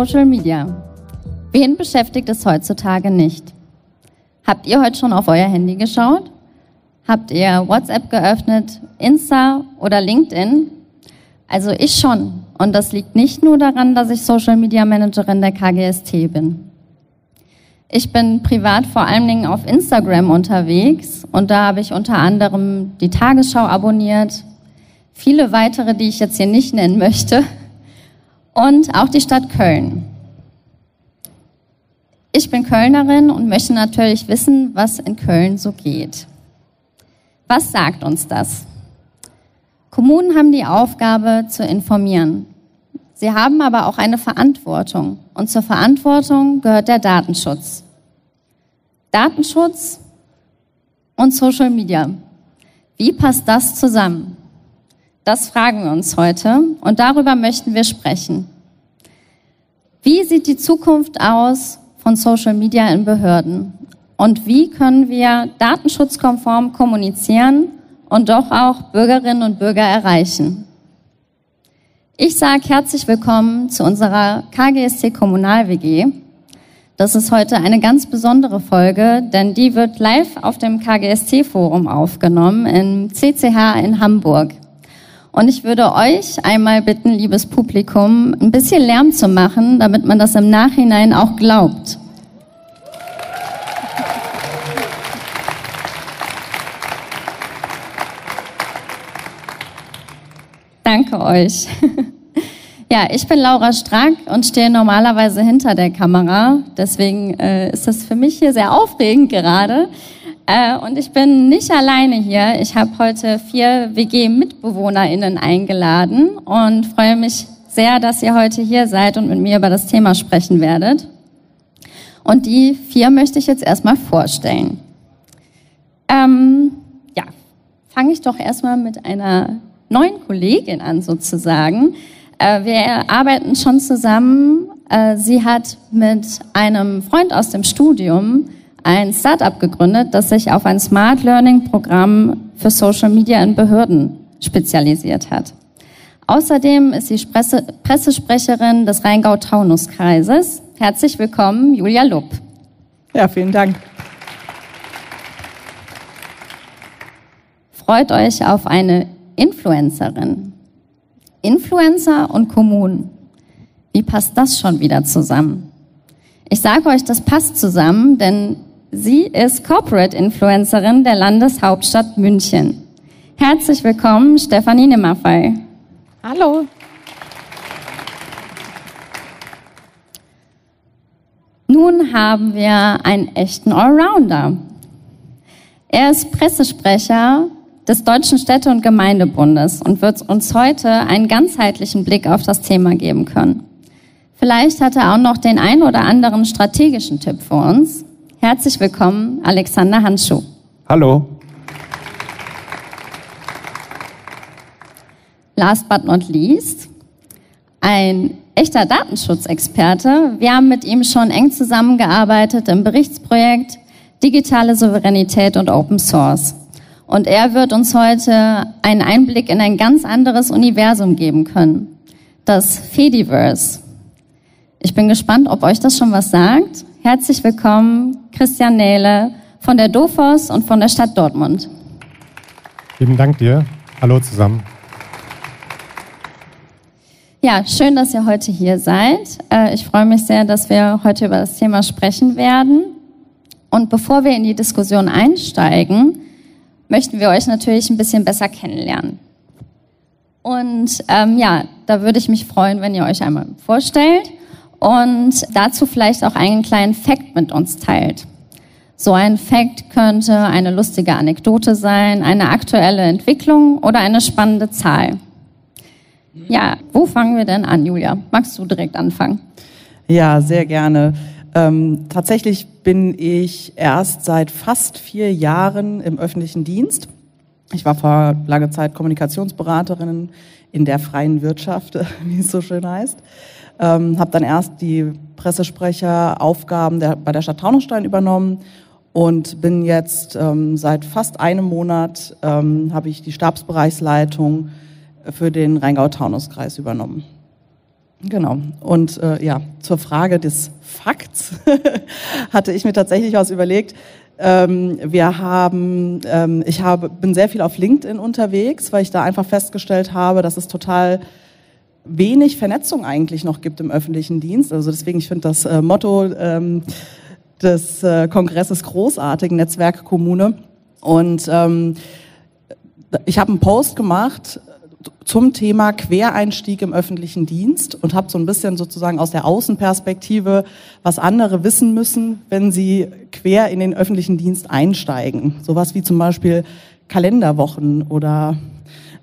Social Media. Wen beschäftigt es heutzutage nicht? Habt ihr heute schon auf euer Handy geschaut? Habt ihr WhatsApp geöffnet, Insta oder LinkedIn? Also ich schon. Und das liegt nicht nur daran, dass ich Social Media Managerin der KGST bin. Ich bin privat vor allen Dingen auf Instagram unterwegs und da habe ich unter anderem die Tagesschau abonniert, viele weitere, die ich jetzt hier nicht nennen möchte und auch die Stadt Köln. Ich bin Kölnerin und möchte natürlich wissen, was in Köln so geht. Was sagt uns das? Kommunen haben die Aufgabe zu informieren. Sie haben aber auch eine Verantwortung. Und zur Verantwortung gehört der Datenschutz. Datenschutz und Social Media. Wie passt das zusammen? Das fragen wir uns heute und darüber möchten wir sprechen. Wie sieht die Zukunft aus von Social Media in Behörden? Und wie können wir datenschutzkonform kommunizieren und doch auch Bürgerinnen und Bürger erreichen? Ich sage herzlich willkommen zu unserer KGST Kommunal WG. Das ist heute eine ganz besondere Folge, denn die wird live auf dem KGST Forum aufgenommen im CCH in Hamburg. Und ich würde euch einmal bitten, liebes Publikum, ein bisschen Lärm zu machen, damit man das im Nachhinein auch glaubt. Danke euch. Ja, ich bin Laura Strack und stehe normalerweise hinter der Kamera. Deswegen äh, ist das für mich hier sehr aufregend gerade. Äh, und ich bin nicht alleine hier. Ich habe heute vier WG-MitbewohnerInnen eingeladen und freue mich sehr, dass ihr heute hier seid und mit mir über das Thema sprechen werdet. Und die vier möchte ich jetzt erstmal vorstellen. Ähm, ja, fange ich doch erstmal mit einer neuen Kollegin an sozusagen. Äh, wir arbeiten schon zusammen. Äh, sie hat mit einem Freund aus dem Studium ein Startup gegründet, das sich auf ein Smart Learning Programm für Social Media in Behörden spezialisiert hat. Außerdem ist sie Presse Pressesprecherin des Rheingau-Taunus-Kreises. Herzlich willkommen, Julia Lupp. Ja, vielen Dank. Freut euch auf eine Influencerin. Influencer und Kommunen. Wie passt das schon wieder zusammen? Ich sage euch, das passt zusammen, denn sie ist Corporate Influencerin der Landeshauptstadt München. Herzlich willkommen, Stefanie Nimmerfei. Hallo. Nun haben wir einen echten Allrounder. Er ist Pressesprecher des Deutschen Städte- und Gemeindebundes und wird uns heute einen ganzheitlichen Blick auf das Thema geben können. Vielleicht hat er auch noch den ein oder anderen strategischen Tipp für uns. Herzlich willkommen, Alexander Handschuh. Hallo. Last but not least, ein echter Datenschutzexperte. Wir haben mit ihm schon eng zusammengearbeitet im Berichtsprojekt Digitale Souveränität und Open Source. Und er wird uns heute einen Einblick in ein ganz anderes Universum geben können. Das Fediverse. Ich bin gespannt, ob euch das schon was sagt. Herzlich willkommen, Christian Nähle von der DOFOS und von der Stadt Dortmund. Vielen Dank dir. Hallo zusammen. Ja, schön, dass ihr heute hier seid. Äh, ich freue mich sehr, dass wir heute über das Thema sprechen werden. Und bevor wir in die Diskussion einsteigen, möchten wir euch natürlich ein bisschen besser kennenlernen. Und ähm, ja, da würde ich mich freuen, wenn ihr euch einmal vorstellt und dazu vielleicht auch einen kleinen Fact mit uns teilt. So ein Fact könnte eine lustige Anekdote sein, eine aktuelle Entwicklung oder eine spannende Zahl. Ja, wo fangen wir denn an, Julia? Magst du direkt anfangen? Ja, sehr gerne. Ähm, tatsächlich bin ich erst seit fast vier Jahren im öffentlichen Dienst. Ich war vor langer Zeit Kommunikationsberaterin in der freien Wirtschaft, wie es so schön heißt. Ähm, habe dann erst die Pressesprecheraufgaben der, bei der Stadt Taunusstein übernommen und bin jetzt ähm, seit fast einem Monat ähm, habe ich die Stabsbereichsleitung für den Rheingau-Taunus-Kreis übernommen. Genau. Und äh, ja, zur Frage des Fakts hatte ich mir tatsächlich was überlegt. Ähm, wir haben, ähm, ich habe, bin sehr viel auf LinkedIn unterwegs, weil ich da einfach festgestellt habe, dass es total wenig Vernetzung eigentlich noch gibt im öffentlichen Dienst. Also deswegen, ich finde das äh, Motto ähm, des äh, Kongresses großartig, Netzwerk Kommune. Und ähm, ich habe einen Post gemacht zum Thema Quereinstieg im öffentlichen Dienst und habe so ein bisschen sozusagen aus der Außenperspektive, was andere wissen müssen, wenn sie quer in den öffentlichen Dienst einsteigen. Sowas wie zum Beispiel Kalenderwochen oder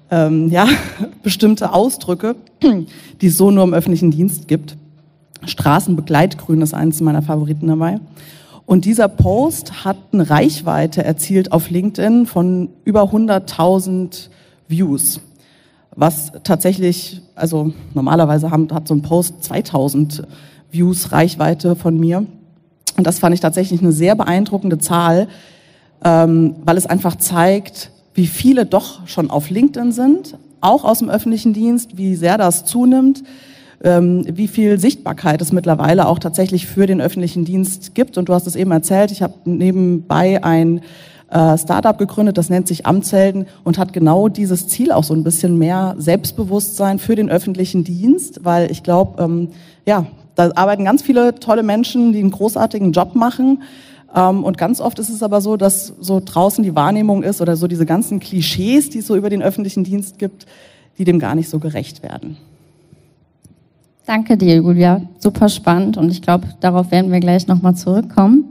ähm, ja, bestimmte Ausdrücke, die es so nur im öffentlichen Dienst gibt. Straßenbegleitgrün ist eines meiner Favoriten dabei. Und dieser Post hat eine Reichweite erzielt auf LinkedIn von über 100.000 Views. Was tatsächlich, also normalerweise haben, hat so ein Post 2000 Views Reichweite von mir. Und das fand ich tatsächlich eine sehr beeindruckende Zahl, ähm, weil es einfach zeigt, wie viele doch schon auf LinkedIn sind, auch aus dem öffentlichen Dienst, wie sehr das zunimmt, wie viel Sichtbarkeit es mittlerweile auch tatsächlich für den öffentlichen Dienst gibt. Und du hast es eben erzählt, ich habe nebenbei ein äh, Startup gegründet, das nennt sich Amtshelden und hat genau dieses Ziel auch so ein bisschen mehr Selbstbewusstsein für den öffentlichen Dienst, weil ich glaube, ähm, ja, da arbeiten ganz viele tolle Menschen, die einen großartigen Job machen. Ähm, und ganz oft ist es aber so, dass so draußen die Wahrnehmung ist oder so diese ganzen Klischees, die es so über den öffentlichen Dienst gibt, die dem gar nicht so gerecht werden. Danke dir, Julia. Super spannend und ich glaube, darauf werden wir gleich nochmal zurückkommen.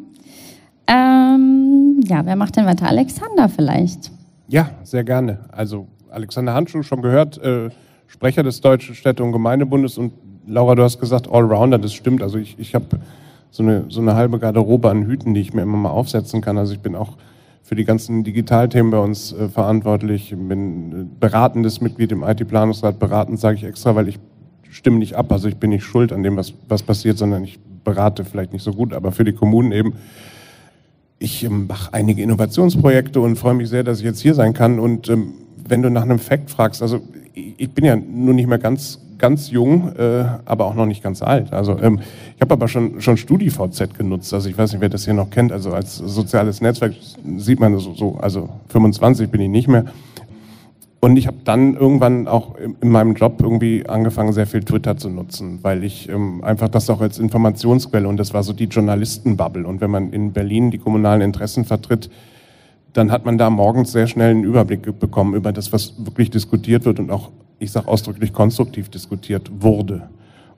Ähm, ja, wer macht denn weiter? Alexander vielleicht? Ja, sehr gerne. Also Alexander Handschuh, schon gehört, äh, Sprecher des Deutschen Städte- und Gemeindebundes und Laura, du hast gesagt Allrounder, das stimmt. Also ich, ich habe so eine, so eine halbe Garderobe an Hüten, die ich mir immer mal aufsetzen kann. Also ich bin auch für die ganzen Digitalthemen bei uns äh, verantwortlich, bin äh, beratendes Mitglied im IT-Planungsrat. Beratend sage ich extra, weil ich stimme nicht ab. Also ich bin nicht schuld an dem, was, was passiert, sondern ich berate vielleicht nicht so gut, aber für die Kommunen eben. Ich ähm, mache einige Innovationsprojekte und freue mich sehr, dass ich jetzt hier sein kann. Und ähm, wenn du nach einem Fact fragst, also ich bin ja nun nicht mehr ganz ganz jung, äh, aber auch noch nicht ganz alt. Also ähm, ich habe aber schon schon StudiVZ genutzt. Also ich weiß nicht, wer das hier noch kennt. Also als soziales Netzwerk sieht man so, so also 25 bin ich nicht mehr. Und ich habe dann irgendwann auch in meinem Job irgendwie angefangen, sehr viel Twitter zu nutzen, weil ich ähm, einfach das auch als Informationsquelle und das war so die Journalistenbubble. Und wenn man in Berlin die kommunalen Interessen vertritt, dann hat man da morgens sehr schnell einen Überblick bekommen über das, was wirklich diskutiert wird und auch ich sage ausdrücklich konstruktiv diskutiert wurde.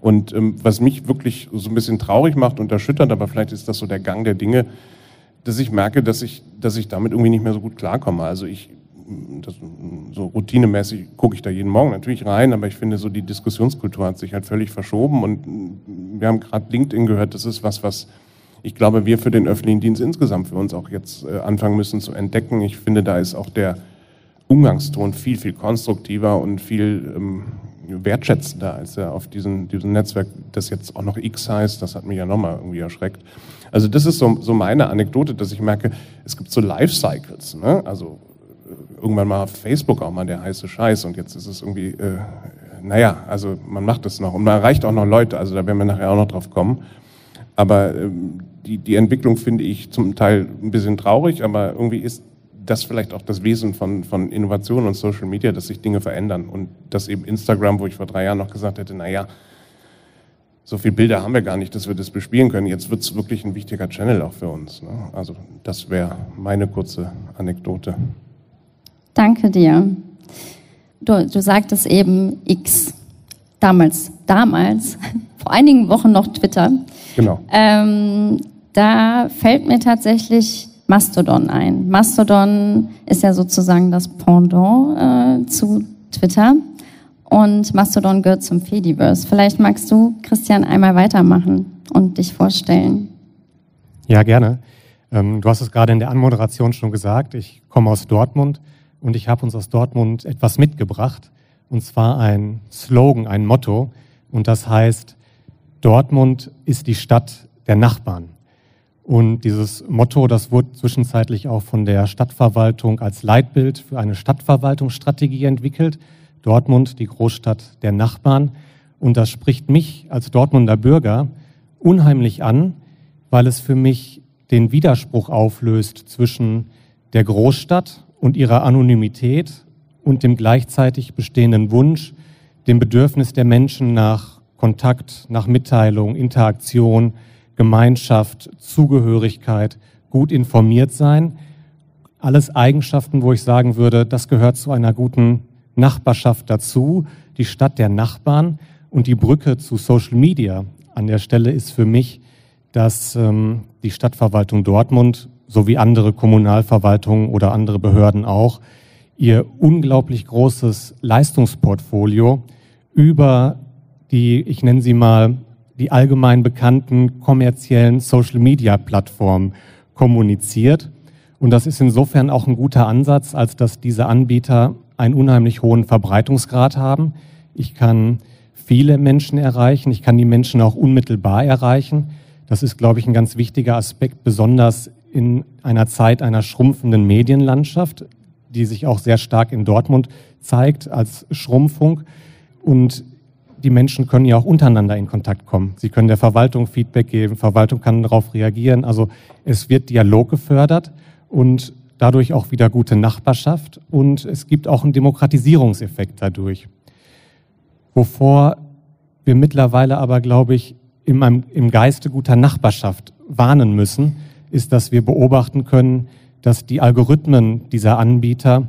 Und ähm, was mich wirklich so ein bisschen traurig macht und erschüttert, aber vielleicht ist das so der Gang der Dinge, dass ich merke, dass ich, dass ich damit irgendwie nicht mehr so gut klarkomme. Also ich, das, so routinemäßig gucke ich da jeden Morgen natürlich rein, aber ich finde so die Diskussionskultur hat sich halt völlig verschoben und wir haben gerade LinkedIn gehört, das ist was, was ich glaube, wir für den öffentlichen Dienst insgesamt für uns auch jetzt äh, anfangen müssen zu entdecken. Ich finde, da ist auch der Umgangston viel, viel konstruktiver und viel ähm, wertschätzender, als er auf diesem, diesem Netzwerk, das jetzt auch noch X heißt, das hat mich ja nochmal irgendwie erschreckt. Also das ist so, so meine Anekdote, dass ich merke, es gibt so Life-Cycles. Ne? Also irgendwann mal Facebook auch mal der heiße Scheiß und jetzt ist es irgendwie, äh, naja, also man macht es noch und man erreicht auch noch Leute, also da werden wir nachher auch noch drauf kommen. Aber ähm, die, die Entwicklung finde ich zum Teil ein bisschen traurig, aber irgendwie ist das vielleicht auch das Wesen von, von Innovation und Social Media, dass sich Dinge verändern. Und dass eben Instagram, wo ich vor drei Jahren noch gesagt hätte, naja, so viele Bilder haben wir gar nicht, dass wir das bespielen können. Jetzt wird es wirklich ein wichtiger Channel auch für uns. Ne? Also das wäre meine kurze Anekdote. Danke dir. Du, du sagtest eben X. Damals, damals, vor einigen Wochen noch Twitter. Genau. Ähm, da fällt mir tatsächlich Mastodon ein. Mastodon ist ja sozusagen das Pendant äh, zu Twitter und Mastodon gehört zum Fediverse. Vielleicht magst du, Christian, einmal weitermachen und dich vorstellen. Ja, gerne. Ähm, du hast es gerade in der Anmoderation schon gesagt. Ich komme aus Dortmund und ich habe uns aus Dortmund etwas mitgebracht. Und zwar ein Slogan, ein Motto. Und das heißt, Dortmund ist die Stadt der Nachbarn. Und dieses Motto, das wurde zwischenzeitlich auch von der Stadtverwaltung als Leitbild für eine Stadtverwaltungsstrategie entwickelt. Dortmund, die Großstadt der Nachbarn. Und das spricht mich als Dortmunder Bürger unheimlich an, weil es für mich den Widerspruch auflöst zwischen der Großstadt und ihrer Anonymität und dem gleichzeitig bestehenden Wunsch, dem Bedürfnis der Menschen nach Kontakt, nach Mitteilung, Interaktion, Gemeinschaft, Zugehörigkeit, gut informiert sein. Alles Eigenschaften, wo ich sagen würde, das gehört zu einer guten Nachbarschaft dazu, die Stadt der Nachbarn und die Brücke zu Social Media an der Stelle ist für mich, dass ähm, die Stadtverwaltung Dortmund sowie andere Kommunalverwaltungen oder andere Behörden auch ihr unglaublich großes Leistungsportfolio über die, ich nenne sie mal, die allgemein bekannten kommerziellen Social-Media-Plattformen kommuniziert. Und das ist insofern auch ein guter Ansatz, als dass diese Anbieter einen unheimlich hohen Verbreitungsgrad haben. Ich kann viele Menschen erreichen, ich kann die Menschen auch unmittelbar erreichen. Das ist, glaube ich, ein ganz wichtiger Aspekt, besonders in einer Zeit einer schrumpfenden Medienlandschaft, die sich auch sehr stark in Dortmund zeigt als Schrumpfung. Und die Menschen können ja auch untereinander in Kontakt kommen. Sie können der Verwaltung Feedback geben, Verwaltung kann darauf reagieren. Also es wird Dialog gefördert und dadurch auch wieder gute Nachbarschaft und es gibt auch einen Demokratisierungseffekt dadurch. Wovor wir mittlerweile aber, glaube ich, im, im Geiste guter Nachbarschaft warnen müssen, ist, dass wir beobachten können, dass die Algorithmen dieser Anbieter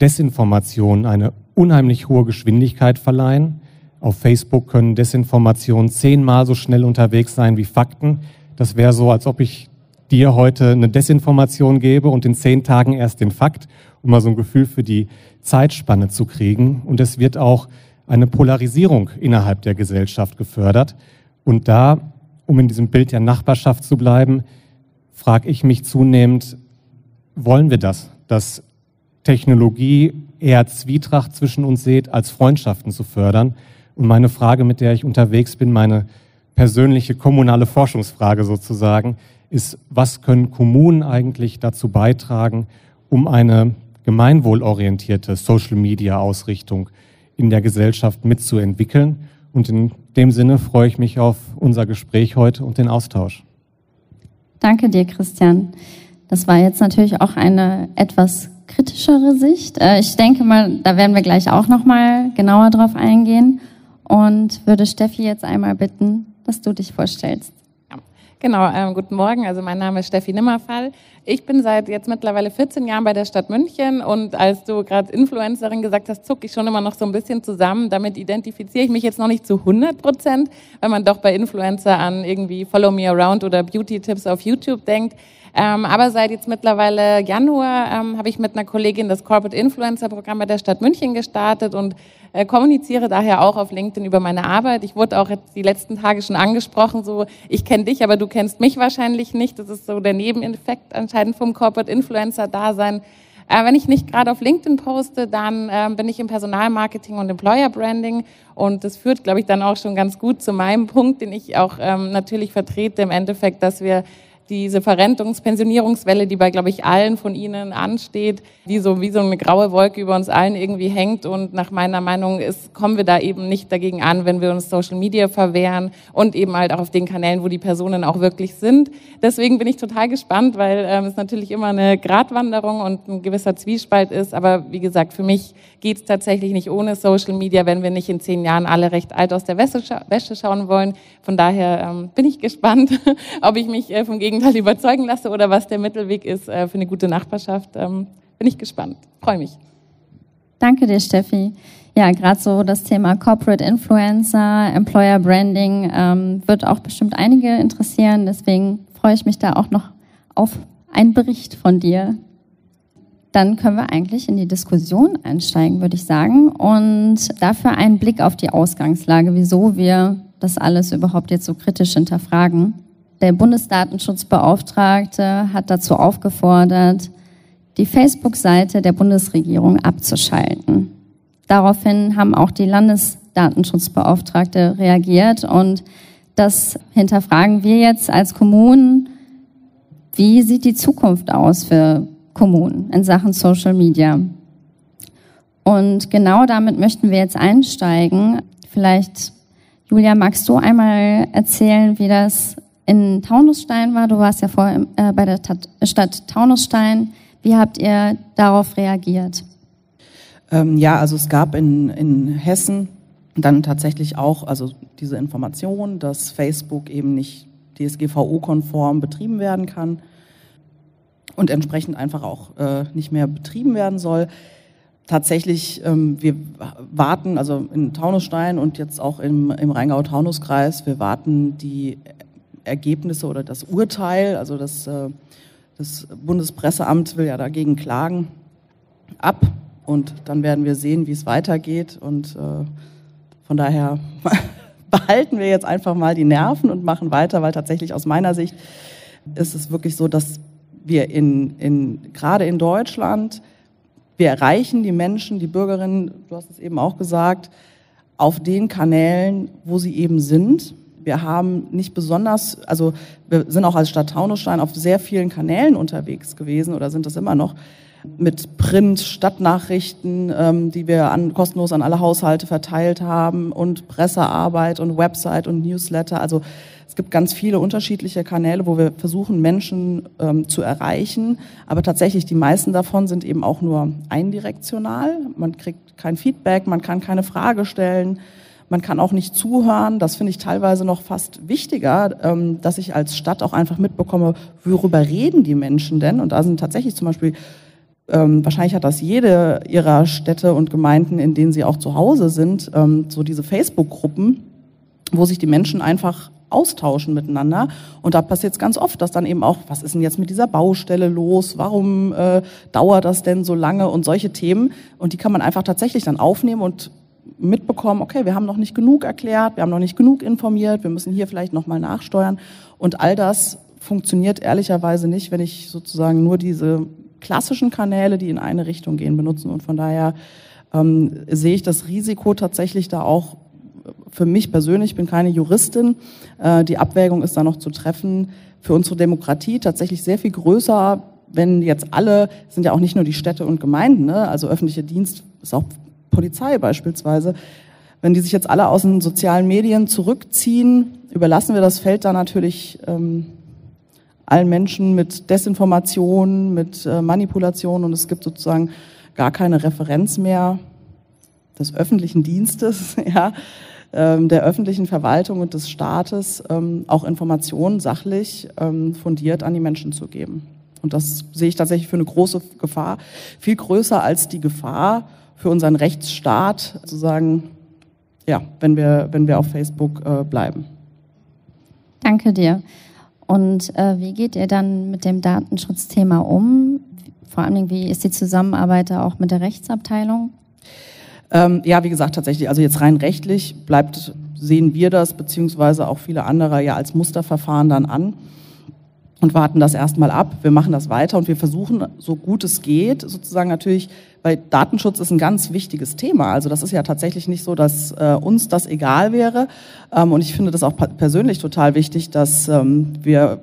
Desinformation eine unheimlich hohe Geschwindigkeit verleihen auf Facebook können Desinformationen zehnmal so schnell unterwegs sein wie Fakten. Das wäre so, als ob ich dir heute eine Desinformation gebe und in zehn Tagen erst den Fakt, um mal so ein Gefühl für die Zeitspanne zu kriegen. Und es wird auch eine Polarisierung innerhalb der Gesellschaft gefördert. Und da, um in diesem Bild der Nachbarschaft zu bleiben, frage ich mich zunehmend, wollen wir das, dass Technologie eher Zwietracht zwischen uns sieht, als Freundschaften zu fördern? Und meine Frage, mit der ich unterwegs bin, meine persönliche kommunale Forschungsfrage sozusagen, ist, was können Kommunen eigentlich dazu beitragen, um eine gemeinwohlorientierte Social-Media-Ausrichtung in der Gesellschaft mitzuentwickeln? Und in dem Sinne freue ich mich auf unser Gespräch heute und den Austausch. Danke dir, Christian. Das war jetzt natürlich auch eine etwas kritischere Sicht. Äh, ich denke mal, da werden wir gleich auch noch mal genauer drauf eingehen und würde Steffi jetzt einmal bitten, dass du dich vorstellst. Genau, ähm, guten Morgen. Also mein Name ist Steffi Nimmerfall. Ich bin seit jetzt mittlerweile 14 Jahren bei der Stadt München und als du gerade Influencerin gesagt hast, zucke ich schon immer noch so ein bisschen zusammen. Damit identifiziere ich mich jetzt noch nicht zu 100 Prozent, weil man doch bei Influencer an irgendwie Follow Me Around oder Beauty-Tipps auf YouTube denkt. Ähm, aber seit jetzt mittlerweile Januar ähm, habe ich mit einer Kollegin das Corporate Influencer Programm bei der Stadt München gestartet und äh, kommuniziere daher auch auf LinkedIn über meine Arbeit. Ich wurde auch jetzt die letzten Tage schon angesprochen, so ich kenne dich, aber du kennst mich wahrscheinlich nicht. Das ist so der Nebeneffekt anscheinend vom Corporate Influencer Dasein. Äh, wenn ich nicht gerade auf LinkedIn poste, dann äh, bin ich im Personalmarketing und Employer Branding und das führt, glaube ich, dann auch schon ganz gut zu meinem Punkt, den ich auch ähm, natürlich vertrete im Endeffekt, dass wir diese Verrentungspensionierungswelle, die bei, glaube ich, allen von Ihnen ansteht, die so wie so eine graue Wolke über uns allen irgendwie hängt. Und nach meiner Meinung ist, kommen wir da eben nicht dagegen an, wenn wir uns Social Media verwehren und eben halt auch auf den Kanälen, wo die Personen auch wirklich sind. Deswegen bin ich total gespannt, weil ähm, es natürlich immer eine Gratwanderung und ein gewisser Zwiespalt ist. Aber wie gesagt, für mich geht es tatsächlich nicht ohne Social Media, wenn wir nicht in zehn Jahren alle recht alt aus der Wäsche, scha Wäsche schauen wollen. Von daher ähm, bin ich gespannt, ob ich mich äh, vom Gegenteil Gegenteil überzeugen lasse oder was der Mittelweg ist äh, für eine gute Nachbarschaft. Ähm, bin ich gespannt. Freue mich. Danke dir, Steffi. Ja, gerade so das Thema Corporate Influencer, Employer Branding ähm, wird auch bestimmt einige interessieren. Deswegen freue ich mich da auch noch auf einen Bericht von dir. Dann können wir eigentlich in die Diskussion einsteigen, würde ich sagen. Und dafür einen Blick auf die Ausgangslage, wieso wir das alles überhaupt jetzt so kritisch hinterfragen. Der Bundesdatenschutzbeauftragte hat dazu aufgefordert, die Facebook-Seite der Bundesregierung abzuschalten. Daraufhin haben auch die Landesdatenschutzbeauftragte reagiert und das hinterfragen wir jetzt als Kommunen. Wie sieht die Zukunft aus für Kommunen in Sachen Social Media? Und genau damit möchten wir jetzt einsteigen. vielleicht, Julia, magst du einmal erzählen, wie das in Taunusstein war? Du warst ja vorher äh, bei der Stadt Taunusstein. Wie habt ihr darauf reagiert? Ähm, ja, also es gab in, in Hessen dann tatsächlich auch also diese Information, dass Facebook eben nicht DSGVO-konform betrieben werden kann und entsprechend einfach auch äh, nicht mehr betrieben werden soll. Tatsächlich, ähm, wir warten, also in Taunusstein und jetzt auch im, im Rheingau-Taunus-Kreis, wir warten die Ergebnisse oder das Urteil, also das, äh, das Bundespresseamt will ja dagegen klagen, ab. Und dann werden wir sehen, wie es weitergeht. Und äh, von daher behalten wir jetzt einfach mal die Nerven und machen weiter, weil tatsächlich aus meiner Sicht ist es wirklich so, dass wir in, in, gerade in Deutschland, wir erreichen die Menschen, die Bürgerinnen, du hast es eben auch gesagt, auf den Kanälen, wo sie eben sind. Wir haben nicht besonders, also wir sind auch als Stadt Taunusstein auf sehr vielen Kanälen unterwegs gewesen oder sind das immer noch mit Print, Stadtnachrichten, ähm, die wir an, kostenlos an alle Haushalte verteilt haben und Pressearbeit und Website und Newsletter. Also es gibt ganz viele unterschiedliche Kanäle, wo wir versuchen, Menschen ähm, zu erreichen. Aber tatsächlich, die meisten davon sind eben auch nur eindirektional. Man kriegt kein Feedback, man kann keine Frage stellen. Man kann auch nicht zuhören. Das finde ich teilweise noch fast wichtiger, ähm, dass ich als Stadt auch einfach mitbekomme, worüber reden die Menschen denn? Und da sind tatsächlich zum Beispiel ähm, wahrscheinlich hat das jede ihrer Städte und Gemeinden, in denen sie auch zu Hause sind, ähm, so diese Facebook-Gruppen, wo sich die Menschen einfach austauschen miteinander. Und da passiert es ganz oft, dass dann eben auch, was ist denn jetzt mit dieser Baustelle los? Warum äh, dauert das denn so lange? Und solche Themen. Und die kann man einfach tatsächlich dann aufnehmen und mitbekommen, okay, wir haben noch nicht genug erklärt, wir haben noch nicht genug informiert, wir müssen hier vielleicht nochmal nachsteuern. Und all das funktioniert ehrlicherweise nicht, wenn ich sozusagen nur diese klassischen Kanäle, die in eine Richtung gehen, benutzen. Und von daher ähm, sehe ich das Risiko tatsächlich da auch für mich persönlich, ich bin keine Juristin, äh, die Abwägung ist da noch zu treffen, für unsere Demokratie tatsächlich sehr viel größer, wenn jetzt alle, sind ja auch nicht nur die Städte und Gemeinden, ne? also öffentlicher Dienst ist auch Polizei beispielsweise, wenn die sich jetzt alle aus den sozialen Medien zurückziehen, überlassen wir das Feld da natürlich ähm, allen Menschen mit Desinformation, mit äh, Manipulation und es gibt sozusagen gar keine Referenz mehr des öffentlichen Dienstes, ja, ähm, der öffentlichen Verwaltung und des Staates, ähm, auch Informationen sachlich ähm, fundiert an die Menschen zu geben. Und das sehe ich tatsächlich für eine große Gefahr, viel größer als die Gefahr für unseren Rechtsstaat, sozusagen, ja, wenn wir, wenn wir auf Facebook äh, bleiben. Danke dir. Und äh, wie geht ihr dann mit dem Datenschutzthema um? Vor allem, wie ist die Zusammenarbeit da auch mit der Rechtsabteilung? Ähm, ja, wie gesagt, tatsächlich, also jetzt rein rechtlich bleibt, sehen wir das, beziehungsweise auch viele andere ja als Musterverfahren dann an und warten das erstmal ab. Wir machen das weiter und wir versuchen, so gut es geht, sozusagen natürlich, weil Datenschutz ist ein ganz wichtiges Thema. Also das ist ja tatsächlich nicht so, dass äh, uns das egal wäre. Ähm, und ich finde das auch persönlich total wichtig, dass ähm, wir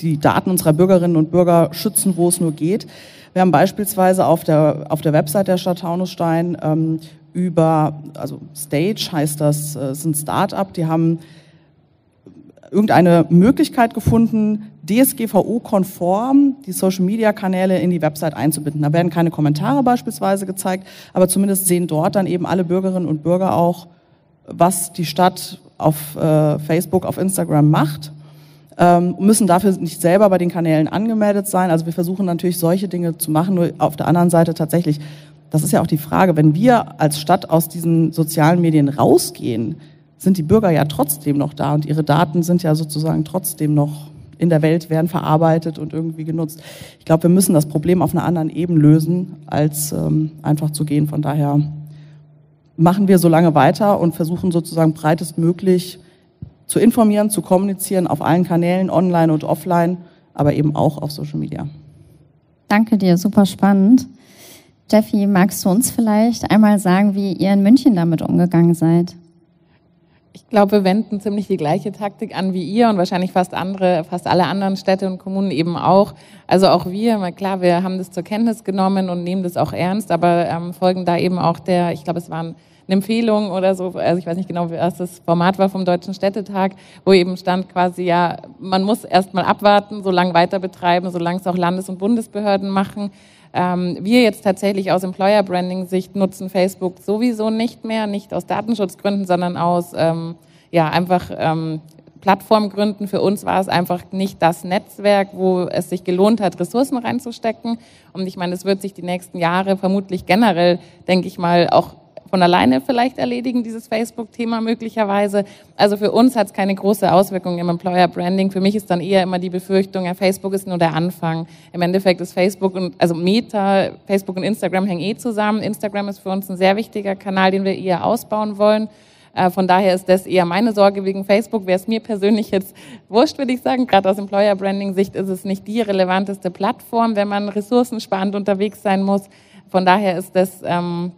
die Daten unserer Bürgerinnen und Bürger schützen, wo es nur geht. Wir haben beispielsweise auf der, auf der Website der Stadt Taunusstein ähm, über, also Stage heißt das, äh, ist ein Start-up, die haben irgendeine Möglichkeit gefunden, DSGVO-konform die Social-Media-Kanäle in die Website einzubinden. Da werden keine Kommentare beispielsweise gezeigt, aber zumindest sehen dort dann eben alle Bürgerinnen und Bürger auch, was die Stadt auf äh, Facebook, auf Instagram macht, ähm, müssen dafür nicht selber bei den Kanälen angemeldet sein. Also wir versuchen natürlich solche Dinge zu machen, nur auf der anderen Seite tatsächlich, das ist ja auch die Frage, wenn wir als Stadt aus diesen sozialen Medien rausgehen, sind die Bürger ja trotzdem noch da und ihre Daten sind ja sozusagen trotzdem noch in der Welt, werden verarbeitet und irgendwie genutzt. Ich glaube, wir müssen das Problem auf einer anderen Ebene lösen, als ähm, einfach zu gehen. Von daher machen wir so lange weiter und versuchen sozusagen breitestmöglich zu informieren, zu kommunizieren auf allen Kanälen, online und offline, aber eben auch auf Social Media. Danke dir, super spannend. Jeffy, magst du uns vielleicht einmal sagen, wie ihr in München damit umgegangen seid? Glaube, wir wenden ziemlich die gleiche Taktik an wie ihr und wahrscheinlich fast andere, fast alle anderen Städte und Kommunen eben auch. Also auch wir, klar, wir haben das zur Kenntnis genommen und nehmen das auch ernst, aber ähm, folgen da eben auch der, ich glaube, es waren eine Empfehlung oder so, also ich weiß nicht genau, was das Format war vom Deutschen Städtetag, wo eben stand quasi, ja, man muss erst mal abwarten, so lange weiter betreiben, solange es auch Landes- und Bundesbehörden machen. Ähm, wir jetzt tatsächlich aus Employer Branding Sicht nutzen Facebook sowieso nicht mehr, nicht aus Datenschutzgründen, sondern aus ähm, ja einfach ähm, Plattformgründen. Für uns war es einfach nicht das Netzwerk, wo es sich gelohnt hat, Ressourcen reinzustecken. Und ich meine, es wird sich die nächsten Jahre vermutlich generell, denke ich mal, auch von alleine vielleicht erledigen, dieses Facebook-Thema möglicherweise. Also für uns hat es keine große Auswirkung im Employer Branding. Für mich ist dann eher immer die Befürchtung, ja, Facebook ist nur der Anfang. Im Endeffekt ist Facebook und, also Meta, Facebook und Instagram hängen eh zusammen. Instagram ist für uns ein sehr wichtiger Kanal, den wir eher ausbauen wollen. Äh, von daher ist das eher meine Sorge wegen Facebook. Wäre es mir persönlich jetzt wurscht, würde ich sagen. Gerade aus Employer Branding Sicht ist es nicht die relevanteste Plattform, wenn man ressourcensparend unterwegs sein muss. Von daher ist das ähm,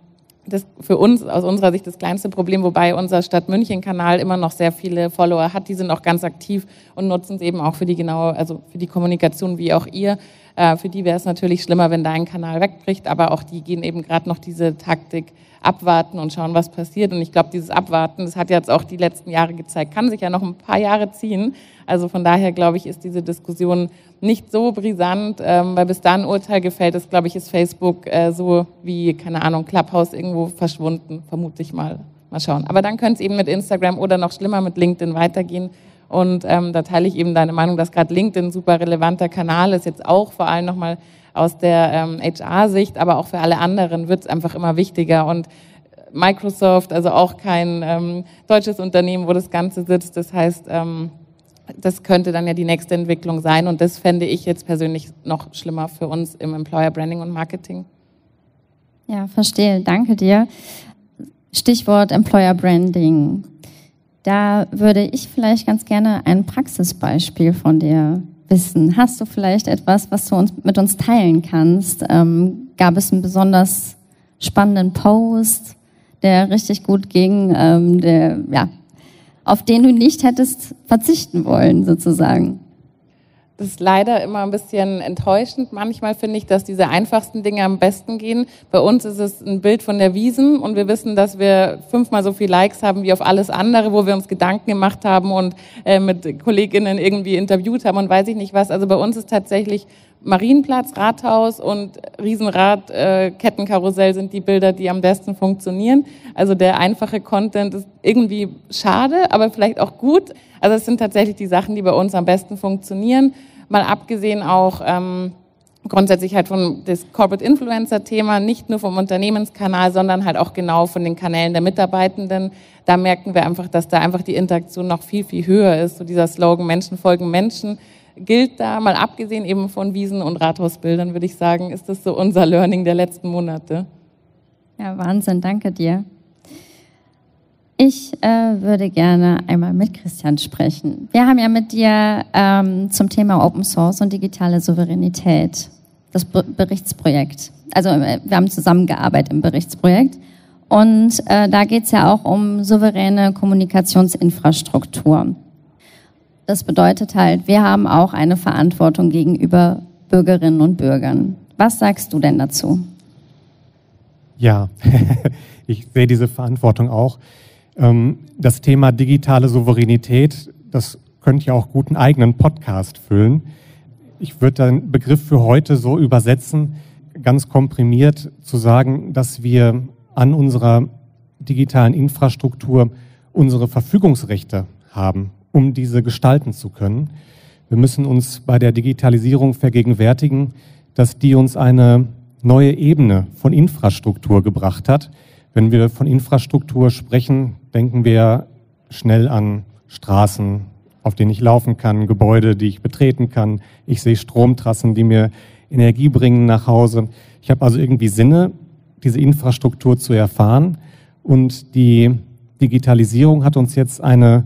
das für uns aus unserer Sicht das kleinste Problem, wobei unser Stadt München Kanal immer noch sehr viele Follower hat. Die sind auch ganz aktiv und nutzen es eben auch für die genaue, also für die Kommunikation wie auch ihr. Äh, für die wäre es natürlich schlimmer, wenn da ein Kanal wegbricht, aber auch die gehen eben gerade noch diese Taktik abwarten und schauen, was passiert. Und ich glaube, dieses Abwarten, das hat jetzt auch die letzten Jahre gezeigt, kann sich ja noch ein paar Jahre ziehen. Also von daher, glaube ich, ist diese Diskussion nicht so brisant, ähm, weil bis da ein Urteil gefällt ist, glaube ich, ist Facebook äh, so wie, keine Ahnung, Clubhouse irgendwo verschwunden, vermute ich mal. Mal schauen. Aber dann könnte es eben mit Instagram oder noch schlimmer mit LinkedIn weitergehen. Und ähm, da teile ich eben deine Meinung, dass gerade LinkedIn ein super relevanter Kanal ist, jetzt auch vor allem nochmal aus der ähm, HR-Sicht, aber auch für alle anderen wird es einfach immer wichtiger. Und Microsoft, also auch kein ähm, deutsches Unternehmen, wo das Ganze sitzt. Das heißt, ähm, das könnte dann ja die nächste Entwicklung sein. Und das fände ich jetzt persönlich noch schlimmer für uns im Employer Branding und Marketing. Ja, verstehe. Danke dir. Stichwort Employer Branding. Da würde ich vielleicht ganz gerne ein Praxisbeispiel von dir wissen. Hast du vielleicht etwas, was du uns, mit uns teilen kannst? Ähm, gab es einen besonders spannenden Post, der richtig gut ging, ähm, der, ja, auf den du nicht hättest verzichten wollen, sozusagen? Das ist leider immer ein bisschen enttäuschend. Manchmal finde ich, dass diese einfachsten Dinge am besten gehen. Bei uns ist es ein Bild von der Wiesen und wir wissen, dass wir fünfmal so viel Likes haben wie auf alles andere, wo wir uns Gedanken gemacht haben und äh, mit Kolleginnen irgendwie interviewt haben und weiß ich nicht was. Also bei uns ist tatsächlich Marienplatz, Rathaus und Riesenrad, äh, Kettenkarussell sind die Bilder, die am besten funktionieren. Also der einfache Content ist irgendwie schade, aber vielleicht auch gut. Also es sind tatsächlich die Sachen, die bei uns am besten funktionieren. Mal abgesehen auch ähm, grundsätzlich halt von das Corporate Influencer Thema, nicht nur vom Unternehmenskanal, sondern halt auch genau von den Kanälen der Mitarbeitenden. Da merken wir einfach, dass da einfach die Interaktion noch viel, viel höher ist. So dieser Slogan Menschen folgen Menschen gilt da, mal abgesehen eben von Wiesen- und Rathausbildern, würde ich sagen, ist das so unser Learning der letzten Monate. Ja, Wahnsinn, danke dir. Ich äh, würde gerne einmal mit Christian sprechen. Wir haben ja mit dir ähm, zum Thema Open Source und digitale Souveränität das Berichtsprojekt. Also äh, wir haben zusammengearbeitet im Berichtsprojekt. Und äh, da geht es ja auch um souveräne Kommunikationsinfrastruktur. Das bedeutet halt, wir haben auch eine Verantwortung gegenüber Bürgerinnen und Bürgern. Was sagst du denn dazu? Ja, ich sehe diese Verantwortung auch. Ähm, das Thema digitale Souveränität, das könnte ja auch gut einen eigenen Podcast füllen. Ich würde den Begriff für heute so übersetzen, ganz komprimiert zu sagen, dass wir an unserer digitalen Infrastruktur unsere Verfügungsrechte haben um diese gestalten zu können. Wir müssen uns bei der Digitalisierung vergegenwärtigen, dass die uns eine neue Ebene von Infrastruktur gebracht hat. Wenn wir von Infrastruktur sprechen, denken wir schnell an Straßen, auf denen ich laufen kann, Gebäude, die ich betreten kann. Ich sehe Stromtrassen, die mir Energie bringen nach Hause. Ich habe also irgendwie Sinne, diese Infrastruktur zu erfahren. Und die Digitalisierung hat uns jetzt eine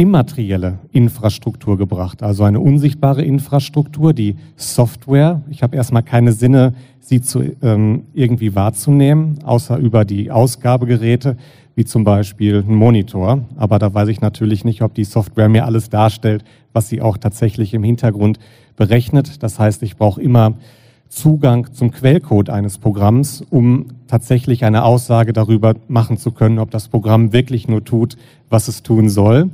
immaterielle Infrastruktur gebracht, also eine unsichtbare Infrastruktur, die Software. Ich habe erstmal keine Sinne, sie zu, ähm, irgendwie wahrzunehmen, außer über die Ausgabegeräte, wie zum Beispiel ein Monitor. Aber da weiß ich natürlich nicht, ob die Software mir alles darstellt, was sie auch tatsächlich im Hintergrund berechnet. Das heißt, ich brauche immer Zugang zum Quellcode eines Programms, um tatsächlich eine Aussage darüber machen zu können, ob das Programm wirklich nur tut, was es tun soll.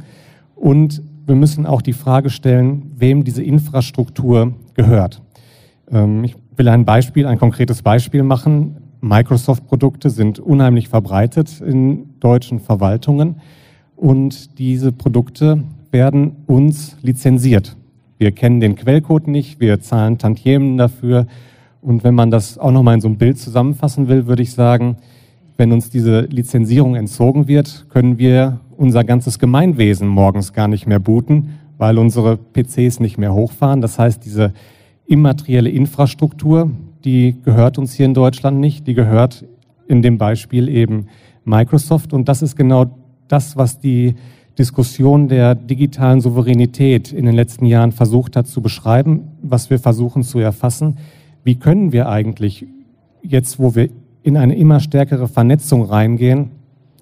Und wir müssen auch die Frage stellen, wem diese Infrastruktur gehört. Ähm, ich will ein Beispiel, ein konkretes Beispiel machen. Microsoft-Produkte sind unheimlich verbreitet in deutschen Verwaltungen und diese Produkte werden uns lizenziert. Wir kennen den Quellcode nicht, wir zahlen Tantiemen dafür. Und wenn man das auch nochmal in so einem Bild zusammenfassen will, würde ich sagen, wenn uns diese Lizenzierung entzogen wird, können wir unser ganzes Gemeinwesen morgens gar nicht mehr booten, weil unsere PCs nicht mehr hochfahren. Das heißt, diese immaterielle Infrastruktur, die gehört uns hier in Deutschland nicht, die gehört in dem Beispiel eben Microsoft. Und das ist genau das, was die Diskussion der digitalen Souveränität in den letzten Jahren versucht hat zu beschreiben, was wir versuchen zu erfassen. Wie können wir eigentlich jetzt, wo wir in eine immer stärkere Vernetzung reingehen,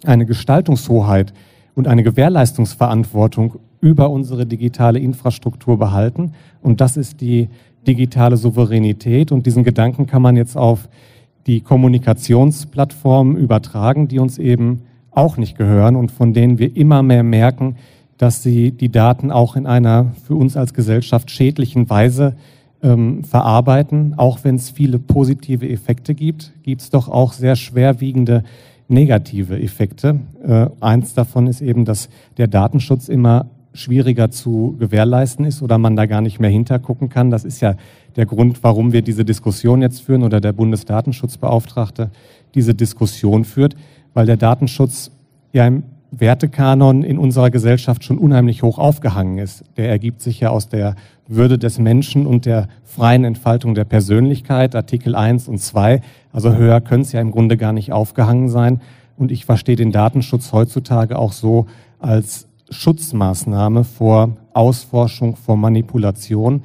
eine Gestaltungshoheit und eine Gewährleistungsverantwortung über unsere digitale Infrastruktur behalten. Und das ist die digitale Souveränität. Und diesen Gedanken kann man jetzt auf die Kommunikationsplattformen übertragen, die uns eben auch nicht gehören und von denen wir immer mehr merken, dass sie die Daten auch in einer für uns als Gesellschaft schädlichen Weise ähm, verarbeiten. Auch wenn es viele positive Effekte gibt, gibt es doch auch sehr schwerwiegende negative Effekte. Äh, eins davon ist eben, dass der Datenschutz immer schwieriger zu gewährleisten ist oder man da gar nicht mehr hintergucken kann. Das ist ja der Grund, warum wir diese Diskussion jetzt führen oder der Bundesdatenschutzbeauftragte diese Diskussion führt, weil der Datenschutz ja im Wertekanon in unserer Gesellschaft schon unheimlich hoch aufgehangen ist. Der ergibt sich ja aus der Würde des Menschen und der freien Entfaltung der Persönlichkeit, Artikel 1 und 2. Also höher könnte es ja im Grunde gar nicht aufgehangen sein. Und ich verstehe den Datenschutz heutzutage auch so als Schutzmaßnahme vor Ausforschung, vor Manipulation,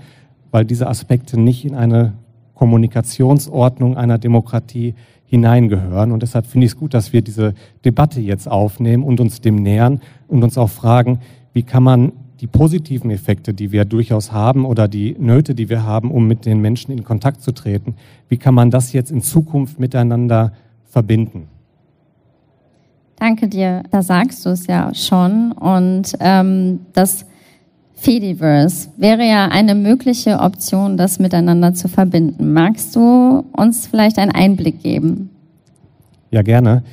weil diese Aspekte nicht in eine Kommunikationsordnung einer Demokratie hineingehören. Und deshalb finde ich es gut, dass wir diese Debatte jetzt aufnehmen und uns dem nähern und uns auch fragen, wie kann man die positiven Effekte, die wir durchaus haben oder die Nöte, die wir haben, um mit den Menschen in Kontakt zu treten, wie kann man das jetzt in Zukunft miteinander verbinden? Danke dir. Da sagst du es ja schon. Und ähm, das Fediverse wäre ja eine mögliche Option, das miteinander zu verbinden. Magst du uns vielleicht einen Einblick geben? Ja, gerne.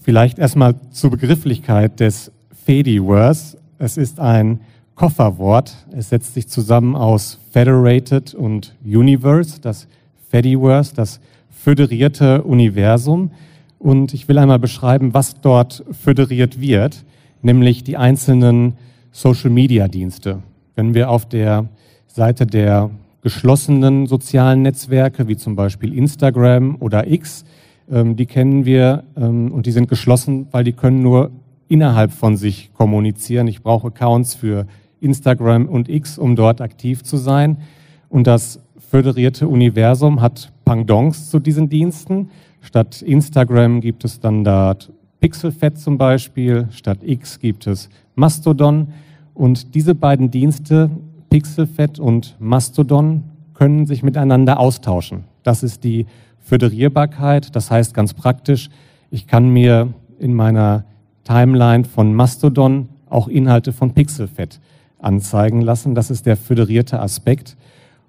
Vielleicht erstmal zur Begrifflichkeit des Fediverse. Es ist ein Kofferwort. Es setzt sich zusammen aus Federated und Universe, das Fediverse, das föderierte Universum. Und ich will einmal beschreiben, was dort föderiert wird, nämlich die einzelnen Social-Media-Dienste. Wenn wir auf der Seite der geschlossenen sozialen Netzwerke, wie zum Beispiel Instagram oder X, ähm, die kennen wir ähm, und die sind geschlossen, weil die können nur innerhalb von sich kommunizieren. Ich brauche Accounts für Instagram und X, um dort aktiv zu sein. Und das föderierte Universum hat Pendants zu diesen Diensten. Statt Instagram gibt es dann da Pixelfed zum Beispiel, statt X gibt es Mastodon. Und diese beiden Dienste, Pixelfed und Mastodon, können sich miteinander austauschen. Das ist die Föderierbarkeit. Das heißt ganz praktisch, ich kann mir in meiner Timeline von Mastodon auch Inhalte von Pixelfed anzeigen lassen. Das ist der föderierte Aspekt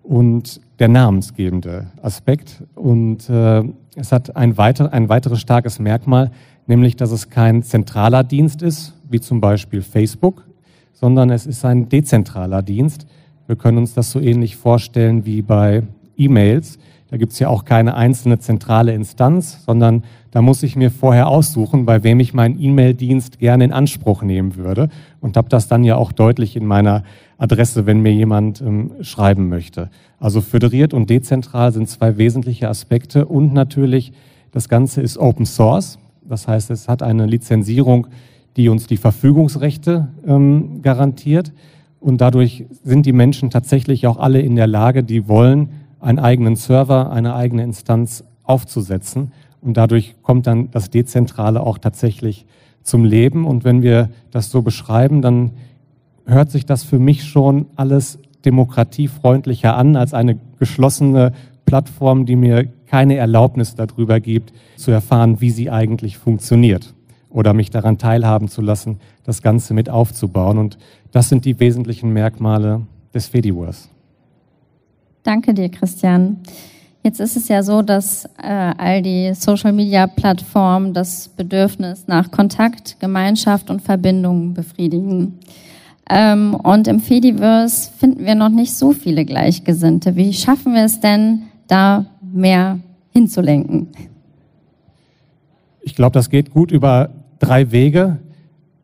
und der namensgebende Aspekt. Und äh, es hat ein, weiter, ein weiteres starkes Merkmal, nämlich dass es kein zentraler Dienst ist, wie zum Beispiel Facebook, sondern es ist ein dezentraler Dienst. Wir können uns das so ähnlich vorstellen wie bei E-Mails. Da gibt es ja auch keine einzelne zentrale Instanz, sondern da muss ich mir vorher aussuchen, bei wem ich meinen E-Mail-Dienst gerne in Anspruch nehmen würde und habe das dann ja auch deutlich in meiner Adresse, wenn mir jemand ähm, schreiben möchte. Also föderiert und dezentral sind zwei wesentliche Aspekte und natürlich das Ganze ist Open Source. Das heißt, es hat eine Lizenzierung, die uns die Verfügungsrechte ähm, garantiert. Und dadurch sind die Menschen tatsächlich auch alle in der Lage, die wollen, einen eigenen Server, eine eigene Instanz aufzusetzen. Und dadurch kommt dann das Dezentrale auch tatsächlich zum Leben. Und wenn wir das so beschreiben, dann hört sich das für mich schon alles demokratiefreundlicher an als eine geschlossene Plattform, die mir keine Erlaubnis darüber gibt, zu erfahren, wie sie eigentlich funktioniert oder mich daran teilhaben zu lassen, das Ganze mit aufzubauen. Und das sind die wesentlichen Merkmale des Fediverse. Danke dir, Christian. Jetzt ist es ja so, dass äh, all die Social-Media-Plattformen das Bedürfnis nach Kontakt, Gemeinschaft und Verbindung befriedigen. Ähm, und im Fediverse finden wir noch nicht so viele Gleichgesinnte. Wie schaffen wir es denn, da mehr hinzulenken? Ich glaube, das geht gut über drei Wege.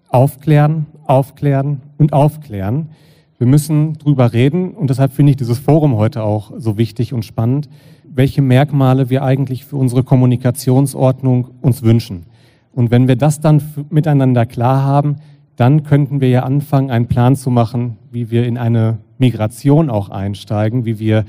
Aufklären, aufklären und aufklären. Wir müssen drüber reden und deshalb finde ich dieses Forum heute auch so wichtig und spannend, welche Merkmale wir eigentlich für unsere Kommunikationsordnung uns wünschen. Und wenn wir das dann miteinander klar haben, dann könnten wir ja anfangen, einen Plan zu machen, wie wir in eine Migration auch einsteigen, wie wir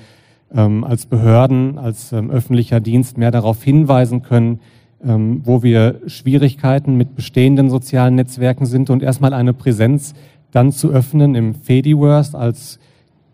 ähm, als Behörden, als ähm, öffentlicher Dienst mehr darauf hinweisen können, ähm, wo wir Schwierigkeiten mit bestehenden sozialen Netzwerken sind und erstmal eine Präsenz dann zu öffnen im Fediverse als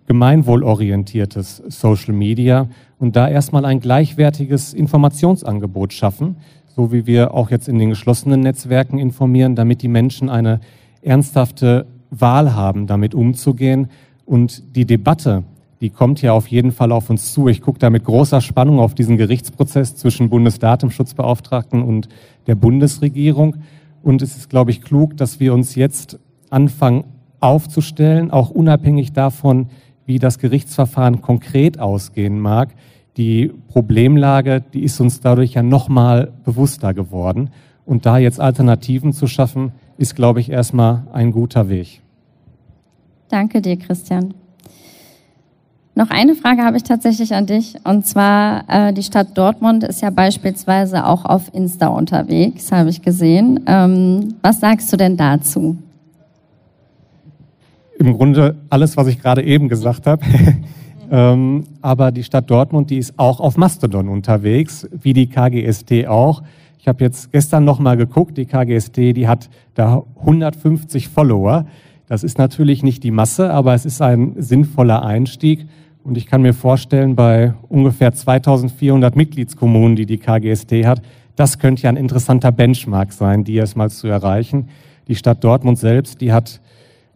gemeinwohlorientiertes Social Media und da erstmal ein gleichwertiges Informationsangebot schaffen, so wie wir auch jetzt in den geschlossenen Netzwerken informieren, damit die Menschen eine ernsthafte Wahl haben, damit umzugehen. Und die Debatte, die kommt ja auf jeden Fall auf uns zu. Ich gucke da mit großer Spannung auf diesen Gerichtsprozess zwischen Bundesdatenschutzbeauftragten und der Bundesregierung. Und es ist, glaube ich, klug, dass wir uns jetzt anfangen aufzustellen, auch unabhängig davon, wie das Gerichtsverfahren konkret ausgehen mag. Die Problemlage, die ist uns dadurch ja nochmal bewusster geworden. Und da jetzt Alternativen zu schaffen, ist, glaube ich, erstmal ein guter Weg. Danke dir, Christian. Noch eine Frage habe ich tatsächlich an dich. Und zwar, äh, die Stadt Dortmund ist ja beispielsweise auch auf Insta unterwegs, habe ich gesehen. Ähm, was sagst du denn dazu? Im Grunde alles, was ich gerade eben gesagt habe. ähm, aber die Stadt Dortmund, die ist auch auf Mastodon unterwegs, wie die KGST auch. Ich habe jetzt gestern noch mal geguckt, die KGST, die hat da 150 Follower. Das ist natürlich nicht die Masse, aber es ist ein sinnvoller Einstieg. Und ich kann mir vorstellen, bei ungefähr 2400 Mitgliedskommunen, die die KGST hat, das könnte ja ein interessanter Benchmark sein, die erstmal zu erreichen. Die Stadt Dortmund selbst, die hat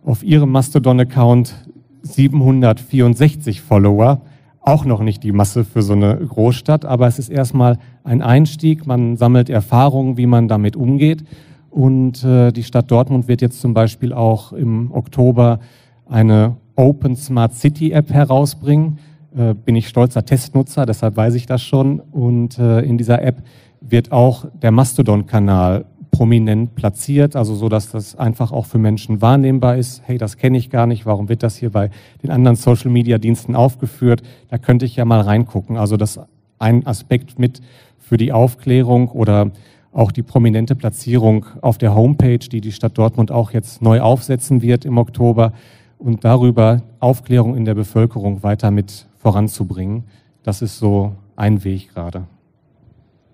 auf ihrem Mastodon-Account 764 Follower auch noch nicht die Masse für so eine Großstadt, aber es ist erstmal ein Einstieg. Man sammelt Erfahrungen, wie man damit umgeht. Und äh, die Stadt Dortmund wird jetzt zum Beispiel auch im Oktober eine Open Smart City App herausbringen. Äh, bin ich stolzer Testnutzer, deshalb weiß ich das schon. Und äh, in dieser App wird auch der Mastodon-Kanal prominent platziert, also so, dass das einfach auch für Menschen wahrnehmbar ist. Hey, das kenne ich gar nicht. Warum wird das hier bei den anderen Social Media Diensten aufgeführt? Da könnte ich ja mal reingucken. Also das ein Aspekt mit für die Aufklärung oder auch die prominente Platzierung auf der Homepage, die die Stadt Dortmund auch jetzt neu aufsetzen wird im Oktober und darüber Aufklärung in der Bevölkerung weiter mit voranzubringen. Das ist so ein Weg gerade.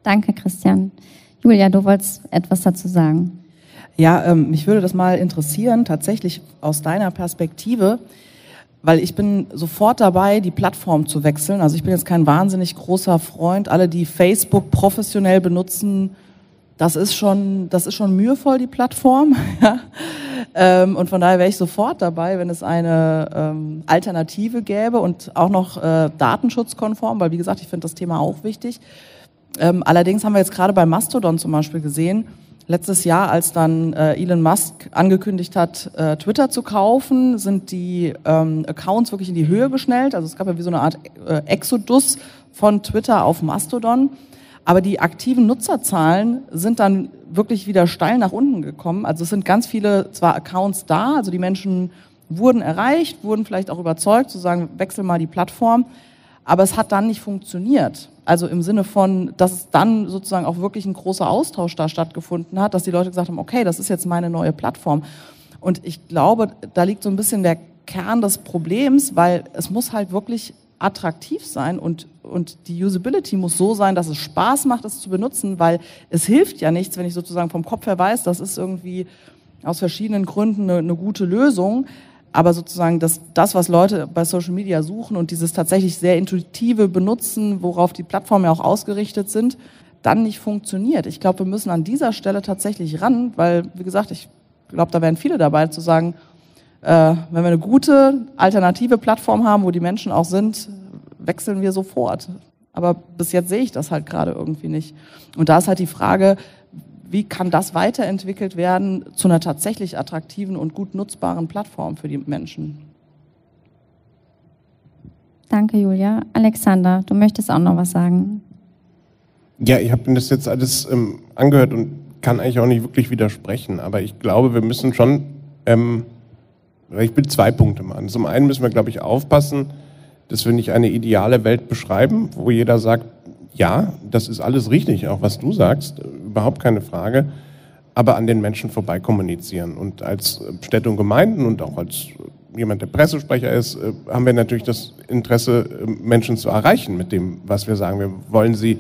Danke, Christian. Julia, du wolltest etwas dazu sagen. Ja, ähm, mich würde das mal interessieren, tatsächlich aus deiner Perspektive, weil ich bin sofort dabei, die Plattform zu wechseln. Also ich bin jetzt kein wahnsinnig großer Freund. Alle, die Facebook professionell benutzen, das ist schon, das ist schon mühevoll, die Plattform. ähm, und von daher wäre ich sofort dabei, wenn es eine ähm, Alternative gäbe und auch noch äh, datenschutzkonform, weil wie gesagt, ich finde das Thema auch wichtig. Ähm, allerdings haben wir jetzt gerade bei Mastodon zum Beispiel gesehen, letztes Jahr, als dann äh, Elon Musk angekündigt hat, äh, Twitter zu kaufen, sind die ähm, Accounts wirklich in die Höhe geschnellt. Also es gab ja wie so eine Art äh, Exodus von Twitter auf Mastodon. Aber die aktiven Nutzerzahlen sind dann wirklich wieder steil nach unten gekommen. Also es sind ganz viele zwar Accounts da, also die Menschen wurden erreicht, wurden vielleicht auch überzeugt zu sagen, wechsel mal die Plattform, aber es hat dann nicht funktioniert. Also im Sinne von, dass es dann sozusagen auch wirklich ein großer Austausch da stattgefunden hat, dass die Leute gesagt haben, okay, das ist jetzt meine neue Plattform. Und ich glaube, da liegt so ein bisschen der Kern des Problems, weil es muss halt wirklich attraktiv sein und, und die Usability muss so sein, dass es Spaß macht, es zu benutzen, weil es hilft ja nichts, wenn ich sozusagen vom Kopf her weiß, das ist irgendwie aus verschiedenen Gründen eine, eine gute Lösung. Aber sozusagen das, das, was Leute bei Social Media suchen und dieses tatsächlich sehr intuitive Benutzen, worauf die Plattformen ja auch ausgerichtet sind, dann nicht funktioniert. Ich glaube, wir müssen an dieser Stelle tatsächlich ran, weil, wie gesagt, ich glaube, da wären viele dabei zu sagen, wenn wir eine gute alternative Plattform haben, wo die Menschen auch sind, wechseln wir sofort. Aber bis jetzt sehe ich das halt gerade irgendwie nicht. Und da ist halt die Frage, wie kann das weiterentwickelt werden zu einer tatsächlich attraktiven und gut nutzbaren Plattform für die Menschen? Danke, Julia. Alexander, du möchtest auch noch was sagen. Ja, ich habe mir das jetzt alles ähm, angehört und kann eigentlich auch nicht wirklich widersprechen, aber ich glaube, wir müssen schon, ähm, ich will zwei Punkte machen. Zum einen müssen wir, glaube ich, aufpassen, dass wir nicht eine ideale Welt beschreiben, wo jeder sagt, ja, das ist alles richtig, auch was du sagst, überhaupt keine Frage, aber an den Menschen vorbei kommunizieren. Und als Städte und Gemeinden und auch als jemand, der Pressesprecher ist, äh, haben wir natürlich das Interesse, äh, Menschen zu erreichen mit dem, was wir sagen. Wir wollen sie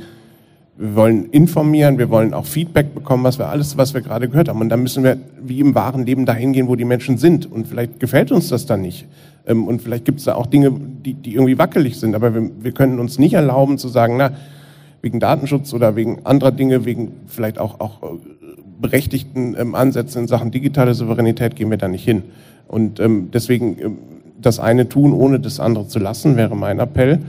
wir wollen informieren, wir wollen auch Feedback bekommen, was wir alles, was wir gerade gehört haben. Und dann müssen wir wie im wahren Leben dahin gehen, wo die Menschen sind. Und vielleicht gefällt uns das dann nicht. Ähm, und vielleicht gibt es da auch Dinge, die, die irgendwie wackelig sind. Aber wir, wir können uns nicht erlauben zu sagen, na, wegen Datenschutz oder wegen anderer Dinge, wegen vielleicht auch, auch äh, berechtigten ähm, Ansätzen in Sachen digitale Souveränität gehen wir da nicht hin. Und ähm, deswegen das eine tun, ohne das andere zu lassen, wäre mein Appell.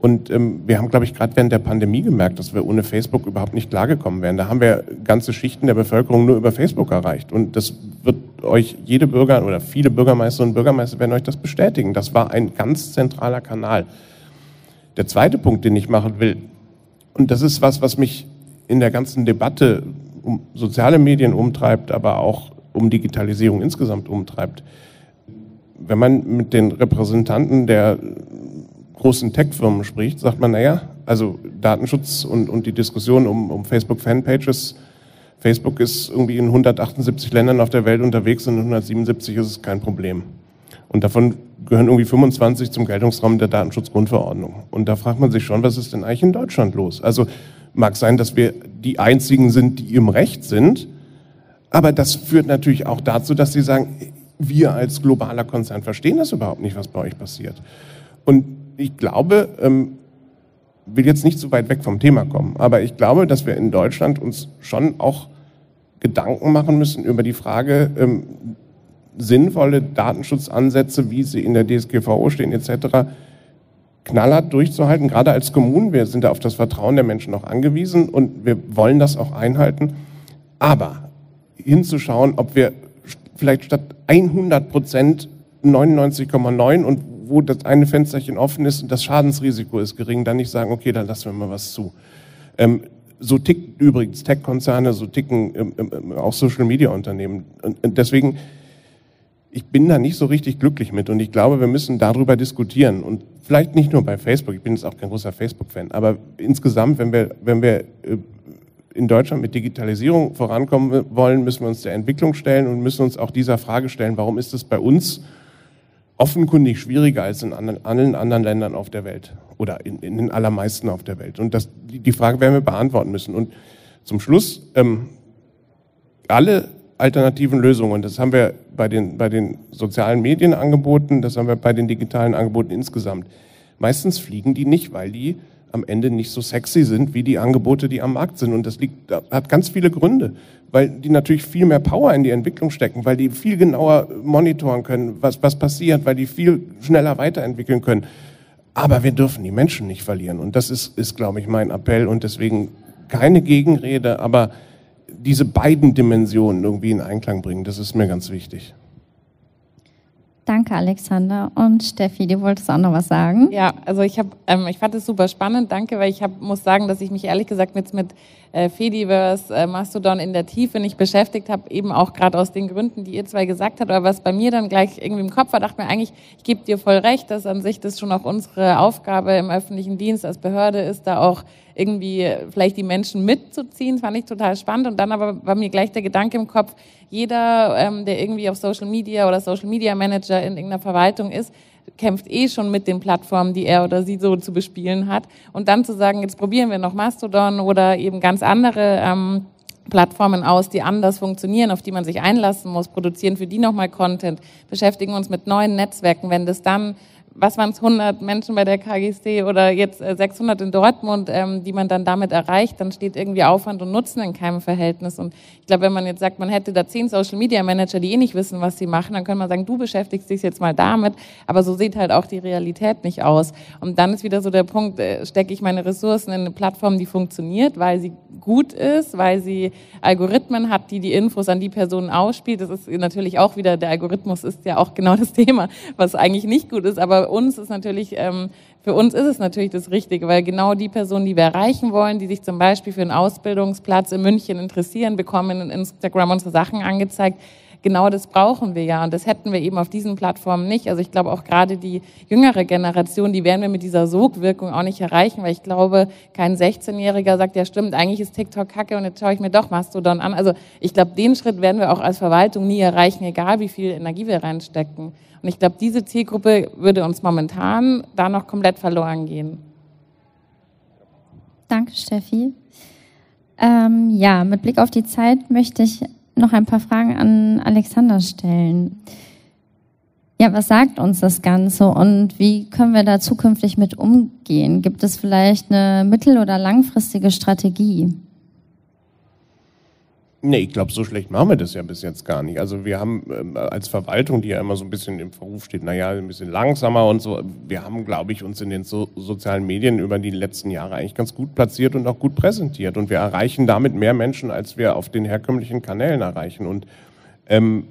Und ähm, wir haben, glaube ich, gerade während der Pandemie gemerkt, dass wir ohne Facebook überhaupt nicht klargekommen wären. Da haben wir ganze Schichten der Bevölkerung nur über Facebook erreicht. Und das wird euch jede Bürger oder viele Bürgermeisterinnen und Bürgermeister werden euch das bestätigen. Das war ein ganz zentraler Kanal. Der zweite Punkt, den ich machen will, und das ist was, was mich in der ganzen Debatte um soziale Medien umtreibt, aber auch um Digitalisierung insgesamt umtreibt. Wenn man mit den Repräsentanten der großen Tech-Firmen spricht, sagt man, naja, also Datenschutz und, und die Diskussion um, um Facebook-Fanpages, Facebook ist irgendwie in 178 Ländern auf der Welt unterwegs und in 177 ist es kein Problem. Und davon gehören irgendwie 25 zum Geltungsraum der Datenschutzgrundverordnung. Und da fragt man sich schon, was ist denn eigentlich in Deutschland los? Also mag sein, dass wir die Einzigen sind, die im Recht sind, aber das führt natürlich auch dazu, dass sie sagen, wir als globaler Konzern verstehen das überhaupt nicht, was bei euch passiert. Und ich glaube, ähm, will jetzt nicht so weit weg vom Thema kommen, aber ich glaube, dass wir in Deutschland uns schon auch Gedanken machen müssen über die Frage, ähm, sinnvolle Datenschutzansätze, wie sie in der DSGVO stehen etc., knallhart durchzuhalten, gerade als Kommunen. Wir sind da auf das Vertrauen der Menschen auch angewiesen und wir wollen das auch einhalten. Aber hinzuschauen, ob wir vielleicht statt 100 Prozent 99,9 und wo das eine Fensterchen offen ist und das Schadensrisiko ist gering, dann nicht sagen, okay, dann lassen wir mal was zu. Ähm, so ticken übrigens Tech-Konzerne, so ticken ähm, ähm, auch Social-Media-Unternehmen. Und, und deswegen, ich bin da nicht so richtig glücklich mit und ich glaube, wir müssen darüber diskutieren und vielleicht nicht nur bei Facebook, ich bin jetzt auch kein großer Facebook-Fan, aber insgesamt, wenn wir, wenn wir äh, in Deutschland mit Digitalisierung vorankommen wollen, müssen wir uns der Entwicklung stellen und müssen uns auch dieser Frage stellen, warum ist es bei uns offenkundig schwieriger als in anderen, allen anderen Ländern auf der Welt oder in, in, den allermeisten auf der Welt. Und das, die Frage werden wir beantworten müssen. Und zum Schluss, ähm, alle alternativen Lösungen, das haben wir bei den, bei den sozialen Medien angeboten, das haben wir bei den digitalen Angeboten insgesamt. Meistens fliegen die nicht, weil die am Ende nicht so sexy sind wie die Angebote, die am Markt sind. Und das liegt, hat ganz viele Gründe, weil die natürlich viel mehr Power in die Entwicklung stecken, weil die viel genauer monitoren können, was, was passiert, weil die viel schneller weiterentwickeln können. Aber wir dürfen die Menschen nicht verlieren. Und das ist, ist glaube ich, mein Appell. Und deswegen keine Gegenrede, aber diese beiden Dimensionen irgendwie in Einklang bringen, das ist mir ganz wichtig. Danke, Alexander. Und Steffi, du wolltest auch noch was sagen? Ja, also ich habe, ähm, ich fand es super spannend. Danke, weil ich hab, muss sagen, dass ich mich ehrlich gesagt jetzt mit äh, Fediverse, äh, Mastodon in der Tiefe nicht beschäftigt habe, eben auch gerade aus den Gründen, die ihr zwei gesagt habt. Aber was bei mir dann gleich irgendwie im Kopf war, dachte mir eigentlich, ich gebe dir voll recht, dass an sich das schon auch unsere Aufgabe im öffentlichen Dienst als Behörde ist, da auch irgendwie vielleicht die Menschen mitzuziehen. Das fand ich total spannend. Und dann aber war mir gleich der Gedanke im Kopf, jeder, ähm, der irgendwie auf Social Media oder Social Media Manager in irgendeiner Verwaltung ist, kämpft eh schon mit den Plattformen, die er oder sie so zu bespielen hat. Und dann zu sagen, jetzt probieren wir noch Mastodon oder eben ganz andere ähm, Plattformen aus, die anders funktionieren, auf die man sich einlassen muss, produzieren für die nochmal Content, beschäftigen uns mit neuen Netzwerken. Wenn das dann was waren es, 100 Menschen bei der KGC oder jetzt 600 äh, in Dortmund, ähm, die man dann damit erreicht, dann steht irgendwie Aufwand und Nutzen in keinem Verhältnis. Und ich glaube, wenn man jetzt sagt, man hätte da zehn Social Media Manager, die eh nicht wissen, was sie machen, dann könnte man sagen, du beschäftigst dich jetzt mal damit. Aber so sieht halt auch die Realität nicht aus. Und dann ist wieder so der Punkt, äh, stecke ich meine Ressourcen in eine Plattform, die funktioniert, weil sie gut ist, weil sie Algorithmen hat, die die Infos an die Personen ausspielt. Das ist natürlich auch wieder, der Algorithmus ist ja auch genau das Thema, was eigentlich nicht gut ist. Aber uns ist natürlich, ähm, für uns ist es natürlich das Richtige, weil genau die Personen, die wir erreichen wollen, die sich zum Beispiel für einen Ausbildungsplatz in München interessieren, bekommen in Instagram unsere Sachen angezeigt genau das brauchen wir ja und das hätten wir eben auf diesen Plattformen nicht. Also ich glaube auch gerade die jüngere Generation, die werden wir mit dieser Sogwirkung auch nicht erreichen, weil ich glaube, kein 16-Jähriger sagt, ja stimmt, eigentlich ist TikTok kacke und jetzt schaue ich mir doch Mastodon an. Also ich glaube, den Schritt werden wir auch als Verwaltung nie erreichen, egal wie viel Energie wir reinstecken. Und ich glaube, diese Zielgruppe würde uns momentan da noch komplett verloren gehen. Danke, Steffi. Ähm, ja, mit Blick auf die Zeit möchte ich noch ein paar Fragen an Alexander stellen. Ja, was sagt uns das Ganze und wie können wir da zukünftig mit umgehen? Gibt es vielleicht eine mittel- oder langfristige Strategie? Nee, ich glaube, so schlecht machen wir das ja bis jetzt gar nicht. Also wir haben äh, als Verwaltung, die ja immer so ein bisschen im Verruf steht, naja, ein bisschen langsamer und so, wir haben, glaube ich, uns in den so sozialen Medien über die letzten Jahre eigentlich ganz gut platziert und auch gut präsentiert. Und wir erreichen damit mehr Menschen, als wir auf den herkömmlichen Kanälen erreichen. Und ähm,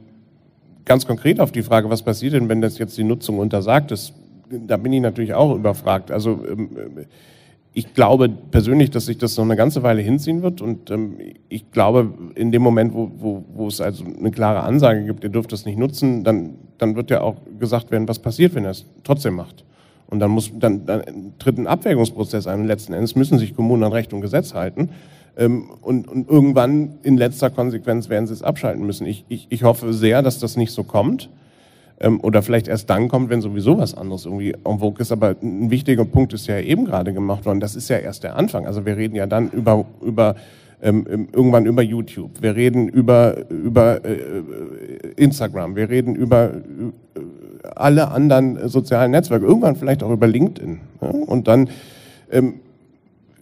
ganz konkret auf die Frage, was passiert denn, wenn das jetzt die Nutzung untersagt ist, da bin ich natürlich auch überfragt. Also ähm, ich glaube persönlich, dass sich das noch eine ganze Weile hinziehen wird und ähm, ich glaube, in dem Moment, wo, wo, wo es also eine klare Ansage gibt, ihr dürft das nicht nutzen, dann, dann wird ja auch gesagt werden, was passiert, wenn er es trotzdem macht. Und dann muss dann, dann tritt ein Abwägungsprozess ein. Und letzten Endes müssen sich Kommunen an Recht und Gesetz halten. Ähm, und, und irgendwann in letzter Konsequenz werden sie es abschalten müssen. Ich, ich, ich hoffe sehr, dass das nicht so kommt ähm, oder vielleicht erst dann kommt, wenn sowieso was anderes irgendwie en vogue ist. Aber ein wichtiger Punkt ist ja eben gerade gemacht worden. Das ist ja erst der Anfang. Also wir reden ja dann über, über ähm, irgendwann über YouTube. Wir reden über, über äh, Instagram. Wir reden über äh, alle anderen sozialen Netzwerke. Irgendwann vielleicht auch über LinkedIn. Ja? Und dann ähm,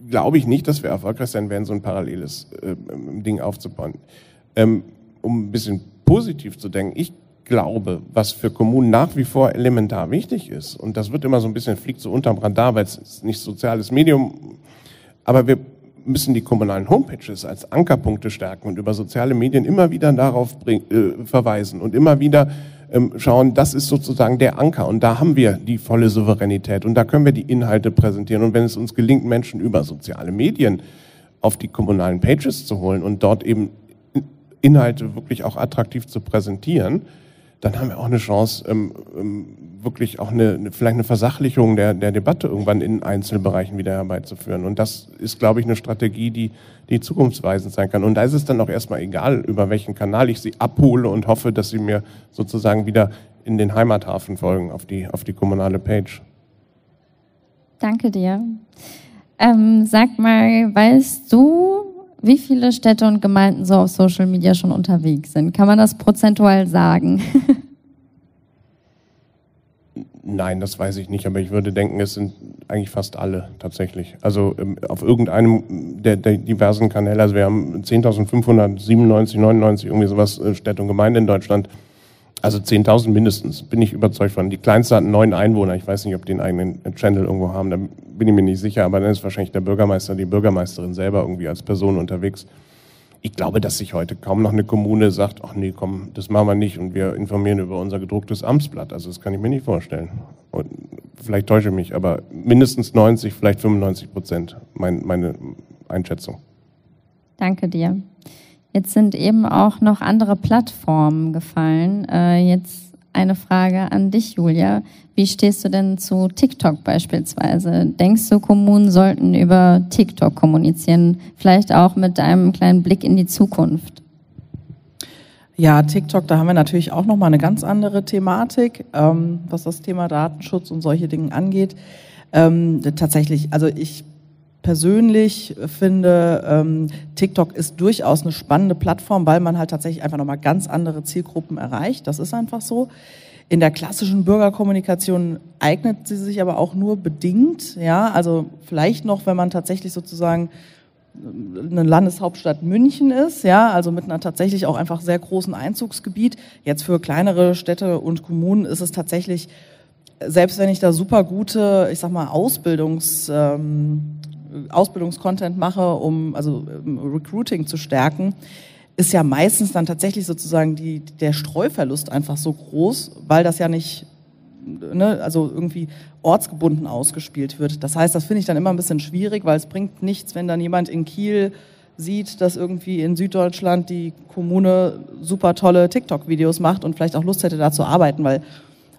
glaube ich nicht, dass wir erfolgreich sein werden, so ein paralleles äh, Ding aufzubauen. Ähm, um ein bisschen positiv zu denken, ich glaube, was für Kommunen nach wie vor elementar wichtig ist, und das wird immer so ein bisschen, fliegt so unterm Radar, weil es nicht soziales Medium, aber wir müssen die kommunalen Homepages als Ankerpunkte stärken und über soziale Medien immer wieder darauf bring, äh, verweisen und immer wieder ähm, schauen, das ist sozusagen der Anker. Und da haben wir die volle Souveränität und da können wir die Inhalte präsentieren. Und wenn es uns gelingt, Menschen über soziale Medien auf die kommunalen Pages zu holen und dort eben Inhalte wirklich auch attraktiv zu präsentieren, dann haben wir auch eine Chance, ähm, ähm, wirklich auch eine, vielleicht eine Versachlichung der, der Debatte irgendwann in Einzelbereichen wieder herbeizuführen. Und das ist, glaube ich, eine Strategie, die, die zukunftsweisend sein kann. Und da ist es dann auch erstmal egal, über welchen Kanal ich sie abhole und hoffe, dass sie mir sozusagen wieder in den Heimathafen folgen, auf die, auf die kommunale Page. Danke dir. Ähm, sag mal, weißt du, wie viele Städte und Gemeinden so auf Social Media schon unterwegs sind. Kann man das prozentual sagen? Nein, das weiß ich nicht, aber ich würde denken, es sind eigentlich fast alle tatsächlich. Also ähm, auf irgendeinem der, der diversen Kanäle, also wir haben 10.597, 99, irgendwie sowas äh, Städte und Gemeinden in Deutschland. Also 10.000 mindestens, bin ich überzeugt von. Die kleinste hat neun Einwohner. Ich weiß nicht, ob die einen eigenen Channel irgendwo haben, da bin ich mir nicht sicher, aber dann ist wahrscheinlich der Bürgermeister, die Bürgermeisterin selber irgendwie als Person unterwegs. Ich glaube, dass sich heute kaum noch eine Kommune sagt, ach nee, komm, das machen wir nicht und wir informieren über unser gedrucktes Amtsblatt. Also das kann ich mir nicht vorstellen. Und vielleicht täusche ich mich, aber mindestens 90, vielleicht 95 Prozent, mein, meine Einschätzung. Danke dir. Jetzt sind eben auch noch andere Plattformen gefallen. Äh, jetzt eine Frage an dich, Julia. Wie stehst du denn zu TikTok beispielsweise? Denkst du, Kommunen sollten über TikTok kommunizieren? Vielleicht auch mit einem kleinen Blick in die Zukunft? Ja, TikTok, da haben wir natürlich auch nochmal eine ganz andere Thematik, ähm, was das Thema Datenschutz und solche Dinge angeht. Ähm, tatsächlich, also ich persönlich finde, ähm, TikTok ist durchaus eine spannende Plattform, weil man halt tatsächlich einfach nochmal ganz andere Zielgruppen erreicht. Das ist einfach so. In der klassischen Bürgerkommunikation eignet sie sich aber auch nur bedingt. Ja, also vielleicht noch, wenn man tatsächlich sozusagen eine Landeshauptstadt München ist, ja, also mit einer tatsächlich auch einfach sehr großen Einzugsgebiet. Jetzt für kleinere Städte und Kommunen ist es tatsächlich, selbst wenn ich da super gute, ich sag mal, Ausbildungs, ähm, Ausbildungskontent mache, um also Recruiting zu stärken, ist ja meistens dann tatsächlich sozusagen die, der Streuverlust einfach so groß, weil das ja nicht ne, also irgendwie ortsgebunden ausgespielt wird. Das heißt, das finde ich dann immer ein bisschen schwierig, weil es bringt nichts, wenn dann jemand in Kiel sieht, dass irgendwie in Süddeutschland die Kommune super tolle TikTok-Videos macht und vielleicht auch Lust hätte, da zu arbeiten, weil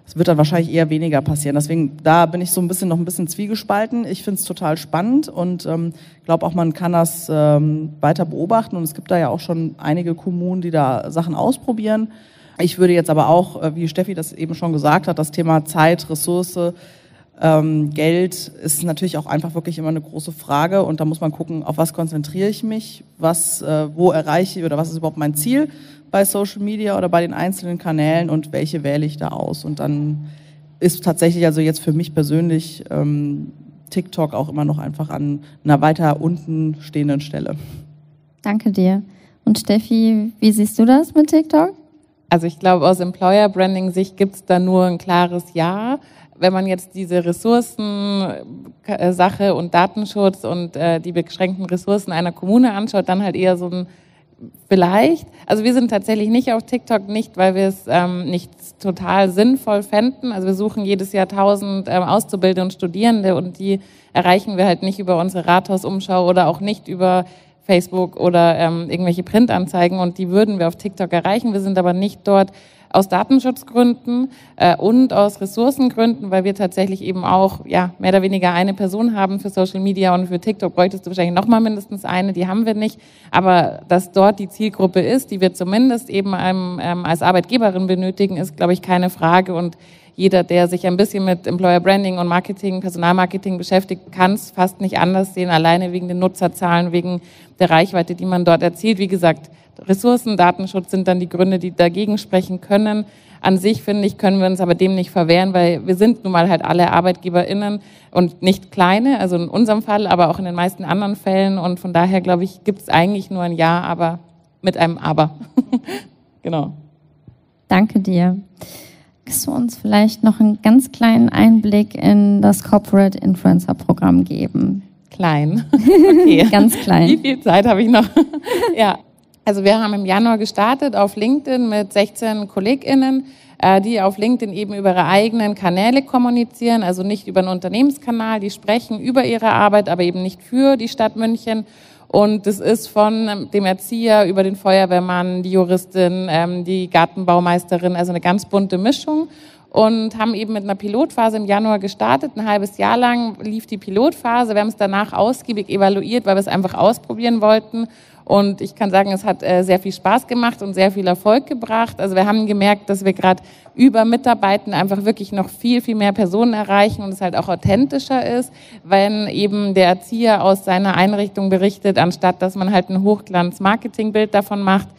es wird dann wahrscheinlich eher weniger passieren. Deswegen, da bin ich so ein bisschen noch ein bisschen zwiegespalten. Ich finde es total spannend und ähm, glaube auch, man kann das ähm, weiter beobachten. Und es gibt da ja auch schon einige Kommunen, die da Sachen ausprobieren. Ich würde jetzt aber auch, äh, wie Steffi das eben schon gesagt hat, das Thema Zeit, Ressource, ähm, Geld ist natürlich auch einfach wirklich immer eine große Frage und da muss man gucken, auf was konzentriere ich mich, was, äh, wo erreiche ich oder was ist überhaupt mein Ziel bei Social Media oder bei den einzelnen Kanälen und welche wähle ich da aus und dann ist tatsächlich also jetzt für mich persönlich ähm, TikTok auch immer noch einfach an einer weiter unten stehenden Stelle. Danke dir. Und Steffi, wie siehst du das mit TikTok? Also ich glaube, aus Employer Branding Sicht gibt es da nur ein klares Ja. Wenn man jetzt diese Ressourcensache äh, und Datenschutz und äh, die beschränkten Ressourcen einer Kommune anschaut, dann halt eher so ein vielleicht. Also wir sind tatsächlich nicht auf TikTok, nicht weil wir es ähm, nicht total sinnvoll fänden. Also wir suchen jedes Jahr tausend ähm, Auszubildende und Studierende und die erreichen wir halt nicht über unsere Rathausumschau oder auch nicht über Facebook oder ähm, irgendwelche Printanzeigen und die würden wir auf TikTok erreichen. Wir sind aber nicht dort aus Datenschutzgründen äh, und aus Ressourcengründen, weil wir tatsächlich eben auch ja mehr oder weniger eine Person haben für Social Media und für TikTok bräuchtest du wahrscheinlich noch mal mindestens eine, die haben wir nicht. Aber dass dort die Zielgruppe ist, die wir zumindest eben einem, ähm, als Arbeitgeberin benötigen, ist glaube ich keine Frage und jeder, der sich ein bisschen mit Employer Branding und Marketing, Personalmarketing beschäftigt, kann es fast nicht anders sehen, alleine wegen den Nutzerzahlen, wegen der Reichweite, die man dort erzielt. Wie gesagt, Ressourcen, Datenschutz sind dann die Gründe, die dagegen sprechen können. An sich, finde ich, können wir uns aber dem nicht verwehren, weil wir sind nun mal halt alle ArbeitgeberInnen und nicht kleine, also in unserem Fall, aber auch in den meisten anderen Fällen. Und von daher, glaube ich, gibt es eigentlich nur ein Ja, aber mit einem Aber. genau. Danke dir. Magst du uns vielleicht noch einen ganz kleinen Einblick in das Corporate Influencer Programm geben? Klein. Okay. ganz klein. Wie viel Zeit habe ich noch? ja. Also wir haben im Januar gestartet auf LinkedIn mit 16 KollegInnen, äh, die auf LinkedIn eben über ihre eigenen Kanäle kommunizieren, also nicht über einen Unternehmenskanal, die sprechen über ihre Arbeit, aber eben nicht für die Stadt München und das ist von dem Erzieher über den Feuerwehrmann, die Juristin, ähm, die Gartenbaumeisterin, also eine ganz bunte Mischung. Und haben eben mit einer Pilotphase im Januar gestartet. Ein halbes Jahr lang lief die Pilotphase. Wir haben es danach ausgiebig evaluiert, weil wir es einfach ausprobieren wollten und ich kann sagen, es hat äh, sehr viel Spaß gemacht und sehr viel Erfolg gebracht. Also wir haben gemerkt, dass wir gerade über Mitarbeiten einfach wirklich noch viel, viel mehr Personen erreichen und es halt auch authentischer ist, wenn eben der Erzieher aus seiner Einrichtung berichtet, anstatt dass man halt ein Hochglanz-Marketingbild davon macht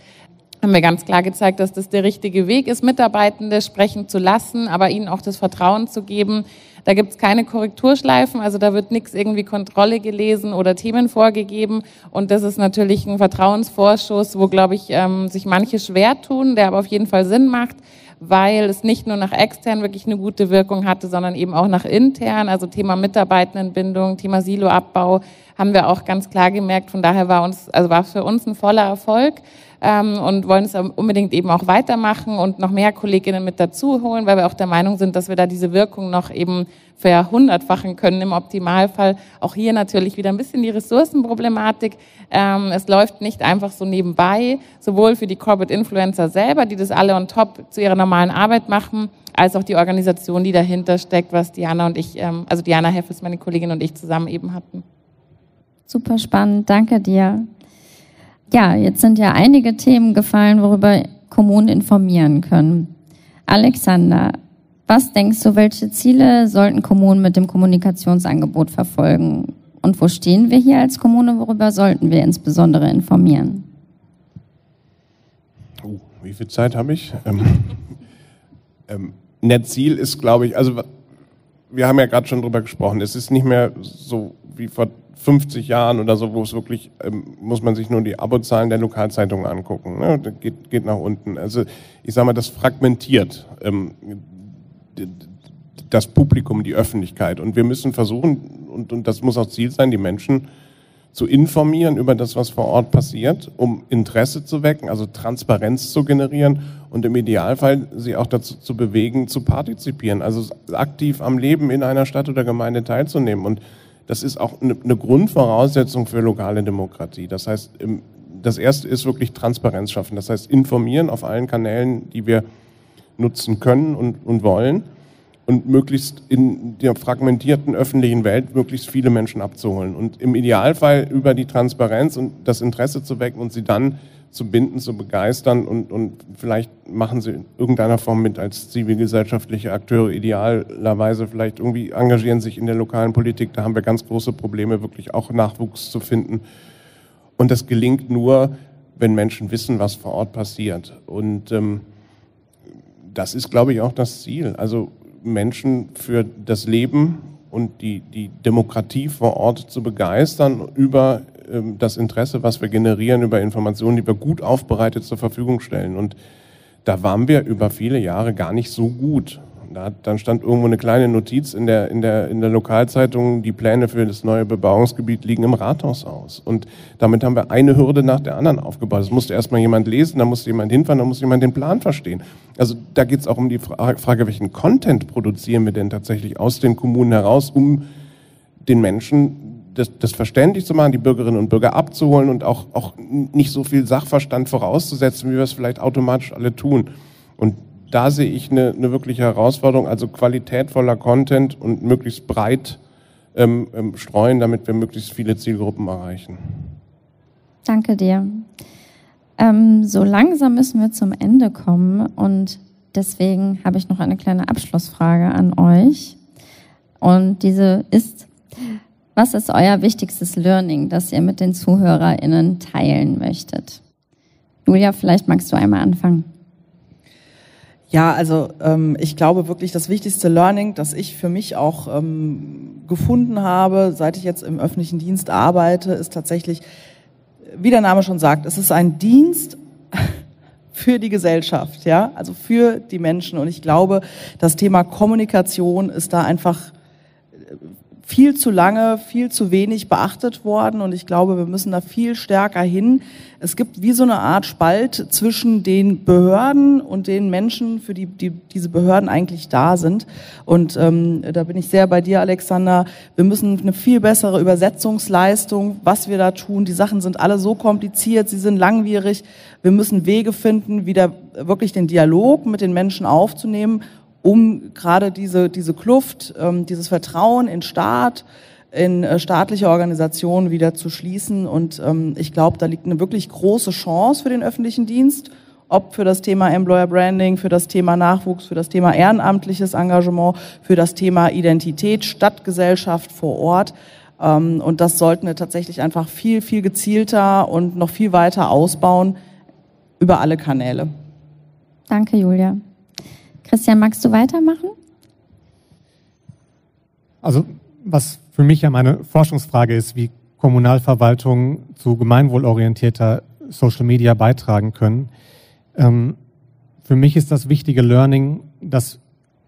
haben wir ganz klar gezeigt, dass das der richtige Weg ist, Mitarbeitende sprechen zu lassen, aber ihnen auch das Vertrauen zu geben, da gibt es keine Korrekturschleifen, also da wird nichts irgendwie Kontrolle gelesen oder Themen vorgegeben. Und das ist natürlich ein Vertrauensvorschuss, wo, glaube ich, ähm, sich manche schwer tun, der aber auf jeden Fall Sinn macht weil es nicht nur nach extern wirklich eine gute Wirkung hatte, sondern eben auch nach intern, also Thema Mitarbeitendenbindung, Thema Siloabbau, haben wir auch ganz klar gemerkt. Von daher war uns, also war für uns ein voller Erfolg ähm, und wollen es unbedingt eben auch weitermachen und noch mehr Kolleginnen mit dazu holen, weil wir auch der Meinung sind, dass wir da diese Wirkung noch eben verhundertfachen können im Optimalfall. Auch hier natürlich wieder ein bisschen die Ressourcenproblematik. Ähm, es läuft nicht einfach so nebenbei, sowohl für die Corporate Influencer selber, die das alle on top zu ihrer normalen Arbeit machen, als auch die Organisation, die dahinter steckt, was Diana und ich, ähm, also Diana Heffes, meine Kollegin und ich zusammen eben hatten. Super spannend, danke dir. Ja, jetzt sind ja einige Themen gefallen, worüber Kommunen informieren können. Alexander, was denkst du, welche Ziele sollten Kommunen mit dem Kommunikationsangebot verfolgen? Und wo stehen wir hier als Kommune? Worüber sollten wir insbesondere informieren? Uh, wie viel Zeit habe ich? Ähm, ähm, Netzziel ist, glaube ich, also wir haben ja gerade schon drüber gesprochen, es ist nicht mehr so wie vor 50 Jahren oder so, wo es wirklich, ähm, muss man sich nur die Abozahlen der Lokalzeitungen angucken. Ne? Geht, geht nach unten. Also ich sage mal, das fragmentiert ähm, das Publikum, die Öffentlichkeit. Und wir müssen versuchen, und, und das muss auch Ziel sein, die Menschen zu informieren über das, was vor Ort passiert, um Interesse zu wecken, also Transparenz zu generieren und im Idealfall sie auch dazu zu bewegen, zu partizipieren, also aktiv am Leben in einer Stadt oder Gemeinde teilzunehmen. Und das ist auch eine, Grundvoraussetzung für lokale Demokratie. Das heißt, das erste ist wirklich Transparenz schaffen. Das heißt, informieren auf allen Kanälen, die wir nutzen können und, und wollen und möglichst in der fragmentierten öffentlichen Welt möglichst viele Menschen abzuholen und im Idealfall über die Transparenz und das Interesse zu wecken und sie dann zu binden, zu begeistern und, und vielleicht machen sie in irgendeiner Form mit als zivilgesellschaftliche Akteure idealerweise, vielleicht irgendwie engagieren sich in der lokalen Politik, da haben wir ganz große Probleme, wirklich auch Nachwuchs zu finden. Und das gelingt nur, wenn Menschen wissen, was vor Ort passiert. Und ähm, das ist, glaube ich, auch das Ziel. Also Menschen für das Leben und die, die Demokratie vor Ort zu begeistern über ähm, das Interesse, was wir generieren, über Informationen, die wir gut aufbereitet zur Verfügung stellen. Und da waren wir über viele Jahre gar nicht so gut. Da, dann stand irgendwo eine kleine Notiz in der, in, der, in der Lokalzeitung, die Pläne für das neue Bebauungsgebiet liegen im Rathaus aus. Und damit haben wir eine Hürde nach der anderen aufgebaut. Das musste erstmal jemand lesen, dann musste jemand hinfahren, dann musste jemand den Plan verstehen. Also da geht es auch um die Frage, welchen Content produzieren wir denn tatsächlich aus den Kommunen heraus, um den Menschen das, das verständlich zu machen, die Bürgerinnen und Bürger abzuholen und auch, auch nicht so viel Sachverstand vorauszusetzen, wie wir es vielleicht automatisch alle tun. Und da sehe ich eine, eine wirkliche Herausforderung, also qualitätvoller Content und möglichst breit ähm, ähm, streuen, damit wir möglichst viele Zielgruppen erreichen. Danke dir. Ähm, so langsam müssen wir zum Ende kommen und deswegen habe ich noch eine kleine Abschlussfrage an euch. Und diese ist, was ist euer wichtigstes Learning, das ihr mit den ZuhörerInnen teilen möchtet? Julia, vielleicht magst du einmal anfangen. Ja, also ähm, ich glaube wirklich, das wichtigste Learning, das ich für mich auch ähm, gefunden habe, seit ich jetzt im öffentlichen Dienst arbeite, ist tatsächlich, wie der Name schon sagt, es ist ein Dienst für die Gesellschaft, ja, also für die Menschen. Und ich glaube, das Thema Kommunikation ist da einfach viel zu lange, viel zu wenig beachtet worden und ich glaube, wir müssen da viel stärker hin. Es gibt wie so eine Art Spalt zwischen den Behörden und den Menschen, für die, die diese Behörden eigentlich da sind. Und ähm, da bin ich sehr bei dir, Alexander. Wir müssen eine viel bessere Übersetzungsleistung, was wir da tun. Die Sachen sind alle so kompliziert, sie sind langwierig. Wir müssen Wege finden, wieder wirklich den Dialog mit den Menschen aufzunehmen um gerade diese, diese Kluft, ähm, dieses Vertrauen in Staat, in äh, staatliche Organisationen wieder zu schließen. Und ähm, ich glaube, da liegt eine wirklich große Chance für den öffentlichen Dienst, ob für das Thema Employer Branding, für das Thema Nachwuchs, für das Thema ehrenamtliches Engagement, für das Thema Identität, Stadtgesellschaft vor Ort. Ähm, und das sollten wir tatsächlich einfach viel, viel gezielter und noch viel weiter ausbauen über alle Kanäle. Danke, Julia. Christian, magst du weitermachen? Also, was für mich ja meine Forschungsfrage ist, wie Kommunalverwaltungen zu gemeinwohlorientierter Social Media beitragen können. Ähm, für mich ist das wichtige Learning, dass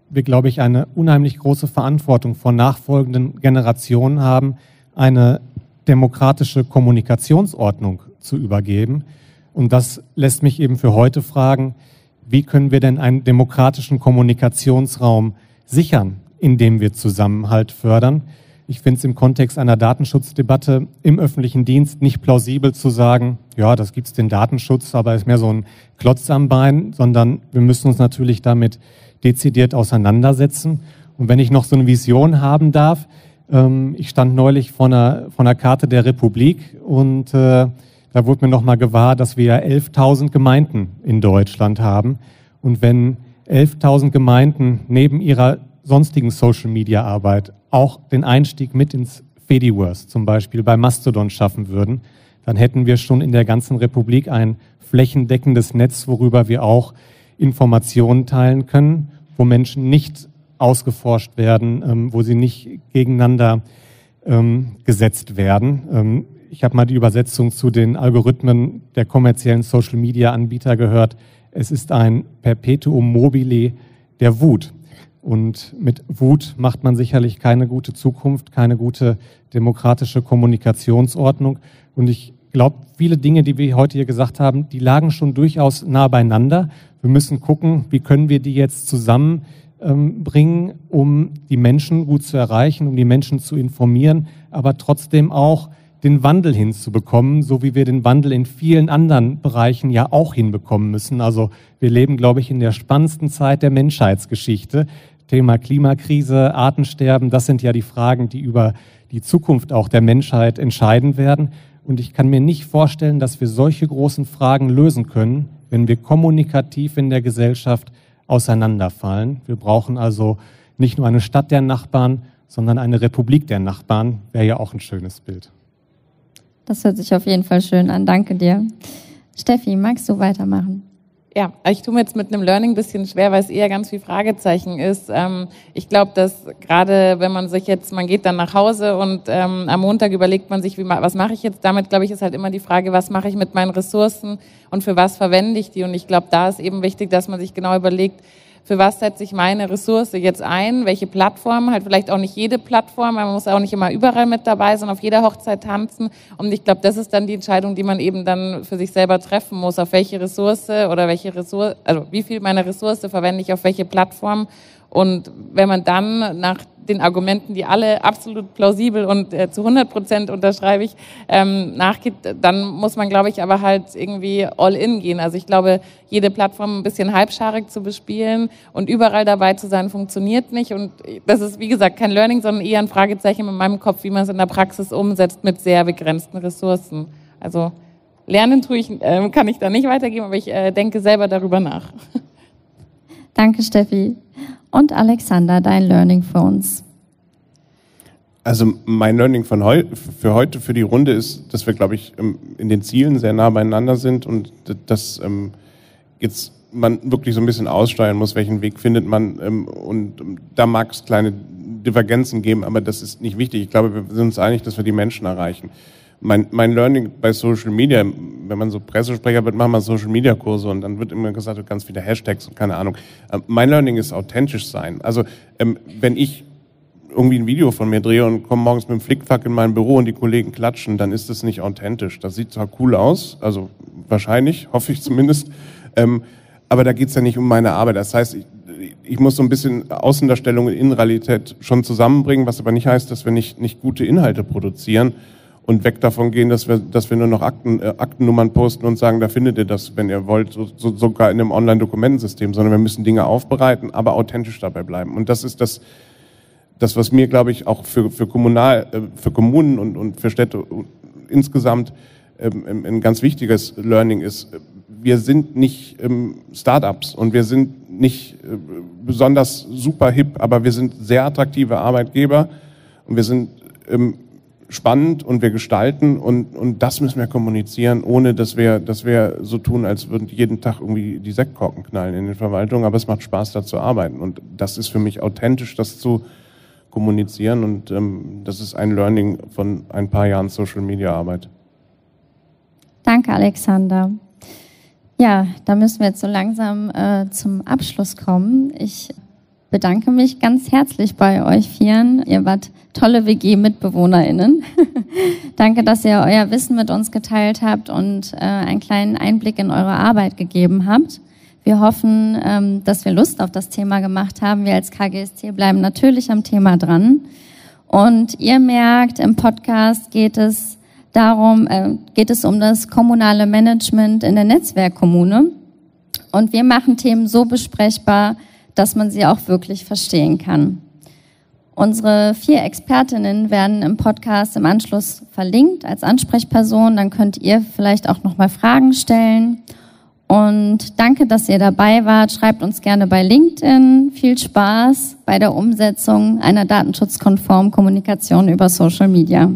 wir, glaube ich, eine unheimlich große Verantwortung vor nachfolgenden Generationen haben, eine demokratische Kommunikationsordnung zu übergeben. Und das lässt mich eben für heute fragen, wie können wir denn einen demokratischen Kommunikationsraum sichern, indem wir Zusammenhalt fördern. Ich finde es im Kontext einer Datenschutzdebatte im öffentlichen Dienst nicht plausibel zu sagen, ja, das gibt's den Datenschutz, aber ist mehr so ein Klotz am Bein, sondern wir müssen uns natürlich damit dezidiert auseinandersetzen. Und wenn ich noch so eine Vision haben darf, ähm, ich stand neulich vor einer, vor einer Karte der Republik und äh, da wurde mir nochmal gewahr, dass wir 11.000 Gemeinden in Deutschland haben. Und wenn 11.000 Gemeinden neben ihrer sonstigen Social-Media-Arbeit auch den Einstieg mit ins Fediverse zum Beispiel bei Mastodon schaffen würden, dann hätten wir schon in der ganzen Republik ein flächendeckendes Netz, worüber wir auch Informationen teilen können, wo Menschen nicht ausgeforscht werden, ähm, wo sie nicht gegeneinander ähm, gesetzt werden. Ich habe mal die Übersetzung zu den Algorithmen der kommerziellen Social-Media-Anbieter gehört. Es ist ein Perpetuum mobile der Wut. Und mit Wut macht man sicherlich keine gute Zukunft, keine gute demokratische Kommunikationsordnung. Und ich glaube, viele Dinge, die wir heute hier gesagt haben, die lagen schon durchaus nah beieinander. Wir müssen gucken, wie können wir die jetzt zusammenbringen, ähm, um die Menschen gut zu erreichen, um die Menschen zu informieren, aber trotzdem auch den Wandel hinzubekommen, so wie wir den Wandel in vielen anderen Bereichen ja auch hinbekommen müssen. Also wir leben, glaube ich, in der spannendsten Zeit der Menschheitsgeschichte. Thema Klimakrise, Artensterben, das sind ja die Fragen, die über die Zukunft auch der Menschheit entscheiden werden. Und ich kann mir nicht vorstellen, dass wir solche großen Fragen lösen können, wenn wir kommunikativ in der Gesellschaft auseinanderfallen. Wir brauchen also nicht nur eine Stadt der Nachbarn, sondern eine Republik der Nachbarn, wäre ja auch ein schönes Bild. Das hört sich auf jeden Fall schön an. Danke dir. Steffi, magst du weitermachen? Ja, ich tue mir jetzt mit einem Learning ein bisschen schwer, weil es eher ganz viel Fragezeichen ist. Ähm, ich glaube, dass gerade wenn man sich jetzt, man geht dann nach Hause und ähm, am Montag überlegt man sich, wie, was mache ich jetzt damit, glaube ich, ist halt immer die Frage, was mache ich mit meinen Ressourcen und für was verwende ich die. Und ich glaube, da ist eben wichtig, dass man sich genau überlegt, für was setze ich meine Ressource jetzt ein, welche Plattform, halt vielleicht auch nicht jede Plattform, man muss auch nicht immer überall mit dabei sein, auf jeder Hochzeit tanzen. Und ich glaube, das ist dann die Entscheidung, die man eben dann für sich selber treffen muss, auf welche Ressource oder welche Ressource, also wie viel meiner Ressource verwende ich auf welche Plattform. Und wenn man dann nach den Argumenten, die alle absolut plausibel und äh, zu 100 Prozent unterschreibe ich, ähm, nachgeht, dann muss man, glaube ich, aber halt irgendwie all in gehen. Also ich glaube, jede Plattform ein bisschen halbscharig zu bespielen und überall dabei zu sein, funktioniert nicht. Und das ist, wie gesagt, kein Learning, sondern eher ein Fragezeichen in meinem Kopf, wie man es in der Praxis umsetzt mit sehr begrenzten Ressourcen. Also lernen tue ich, äh, kann ich da nicht weitergeben, aber ich äh, denke selber darüber nach. Danke, Steffi. Und Alexander, dein Learning für uns. Also mein Learning von heu für heute, für die Runde ist, dass wir, glaube ich, in den Zielen sehr nah beieinander sind und dass ähm, jetzt man wirklich so ein bisschen aussteuern muss, welchen Weg findet man. Ähm, und da mag es kleine Divergenzen geben, aber das ist nicht wichtig. Ich glaube, wir sind uns einig, dass wir die Menschen erreichen. Mein, mein Learning bei Social Media, wenn man so Pressesprecher wird, machen wir Social Media Kurse und dann wird immer gesagt, ganz viele Hashtags und keine Ahnung. Äh, mein Learning ist authentisch sein. Also ähm, wenn ich irgendwie ein Video von mir drehe und komme morgens mit dem Flickflack in mein Büro und die Kollegen klatschen, dann ist das nicht authentisch. Das sieht zwar cool aus, also wahrscheinlich, hoffe ich zumindest, ähm, aber da geht's ja nicht um meine Arbeit. Das heißt, ich, ich muss so ein bisschen Außendarstellung und Innenrealität schon zusammenbringen, was aber nicht heißt, dass wir nicht, nicht gute Inhalte produzieren und weg davon gehen, dass wir, dass wir nur noch Akten, äh, Aktennummern posten und sagen, da findet ihr das, wenn ihr wollt, so, so, sogar in einem Online-Dokumentensystem, sondern wir müssen Dinge aufbereiten, aber authentisch dabei bleiben. Und das ist das, das, was mir, glaube ich, auch für, für, Kommunal, äh, für Kommunen und, und für Städte insgesamt ähm, ein ganz wichtiges Learning ist. Wir sind nicht ähm, Startups und wir sind nicht äh, besonders super hip, aber wir sind sehr attraktive Arbeitgeber und wir sind ähm, spannend und wir gestalten und, und das müssen wir kommunizieren, ohne dass wir, dass wir so tun, als würden jeden Tag irgendwie die Sektkorken knallen in den Verwaltungen, aber es macht Spaß, da zu arbeiten und das ist für mich authentisch, das zu kommunizieren. Und ähm, das ist ein Learning von ein paar Jahren Social Media Arbeit. Danke, Alexander. Ja, da müssen wir jetzt so langsam äh, zum Abschluss kommen. Ich bedanke mich ganz herzlich bei euch Vieren. Ihr wart tolle WG-MitbewohnerInnen. Danke, dass ihr euer Wissen mit uns geteilt habt und äh, einen kleinen Einblick in eure Arbeit gegeben habt. Wir hoffen, ähm, dass wir Lust auf das Thema gemacht haben. Wir als KGST bleiben natürlich am Thema dran. Und ihr merkt, im Podcast geht es darum, äh, geht es um das kommunale Management in der Netzwerkkommune. Und wir machen Themen so besprechbar, dass man sie auch wirklich verstehen kann. Unsere vier Expertinnen werden im Podcast im Anschluss verlinkt als Ansprechperson. Dann könnt ihr vielleicht auch nochmal Fragen stellen. Und danke, dass ihr dabei wart. Schreibt uns gerne bei LinkedIn. Viel Spaß bei der Umsetzung einer datenschutzkonformen Kommunikation über Social Media.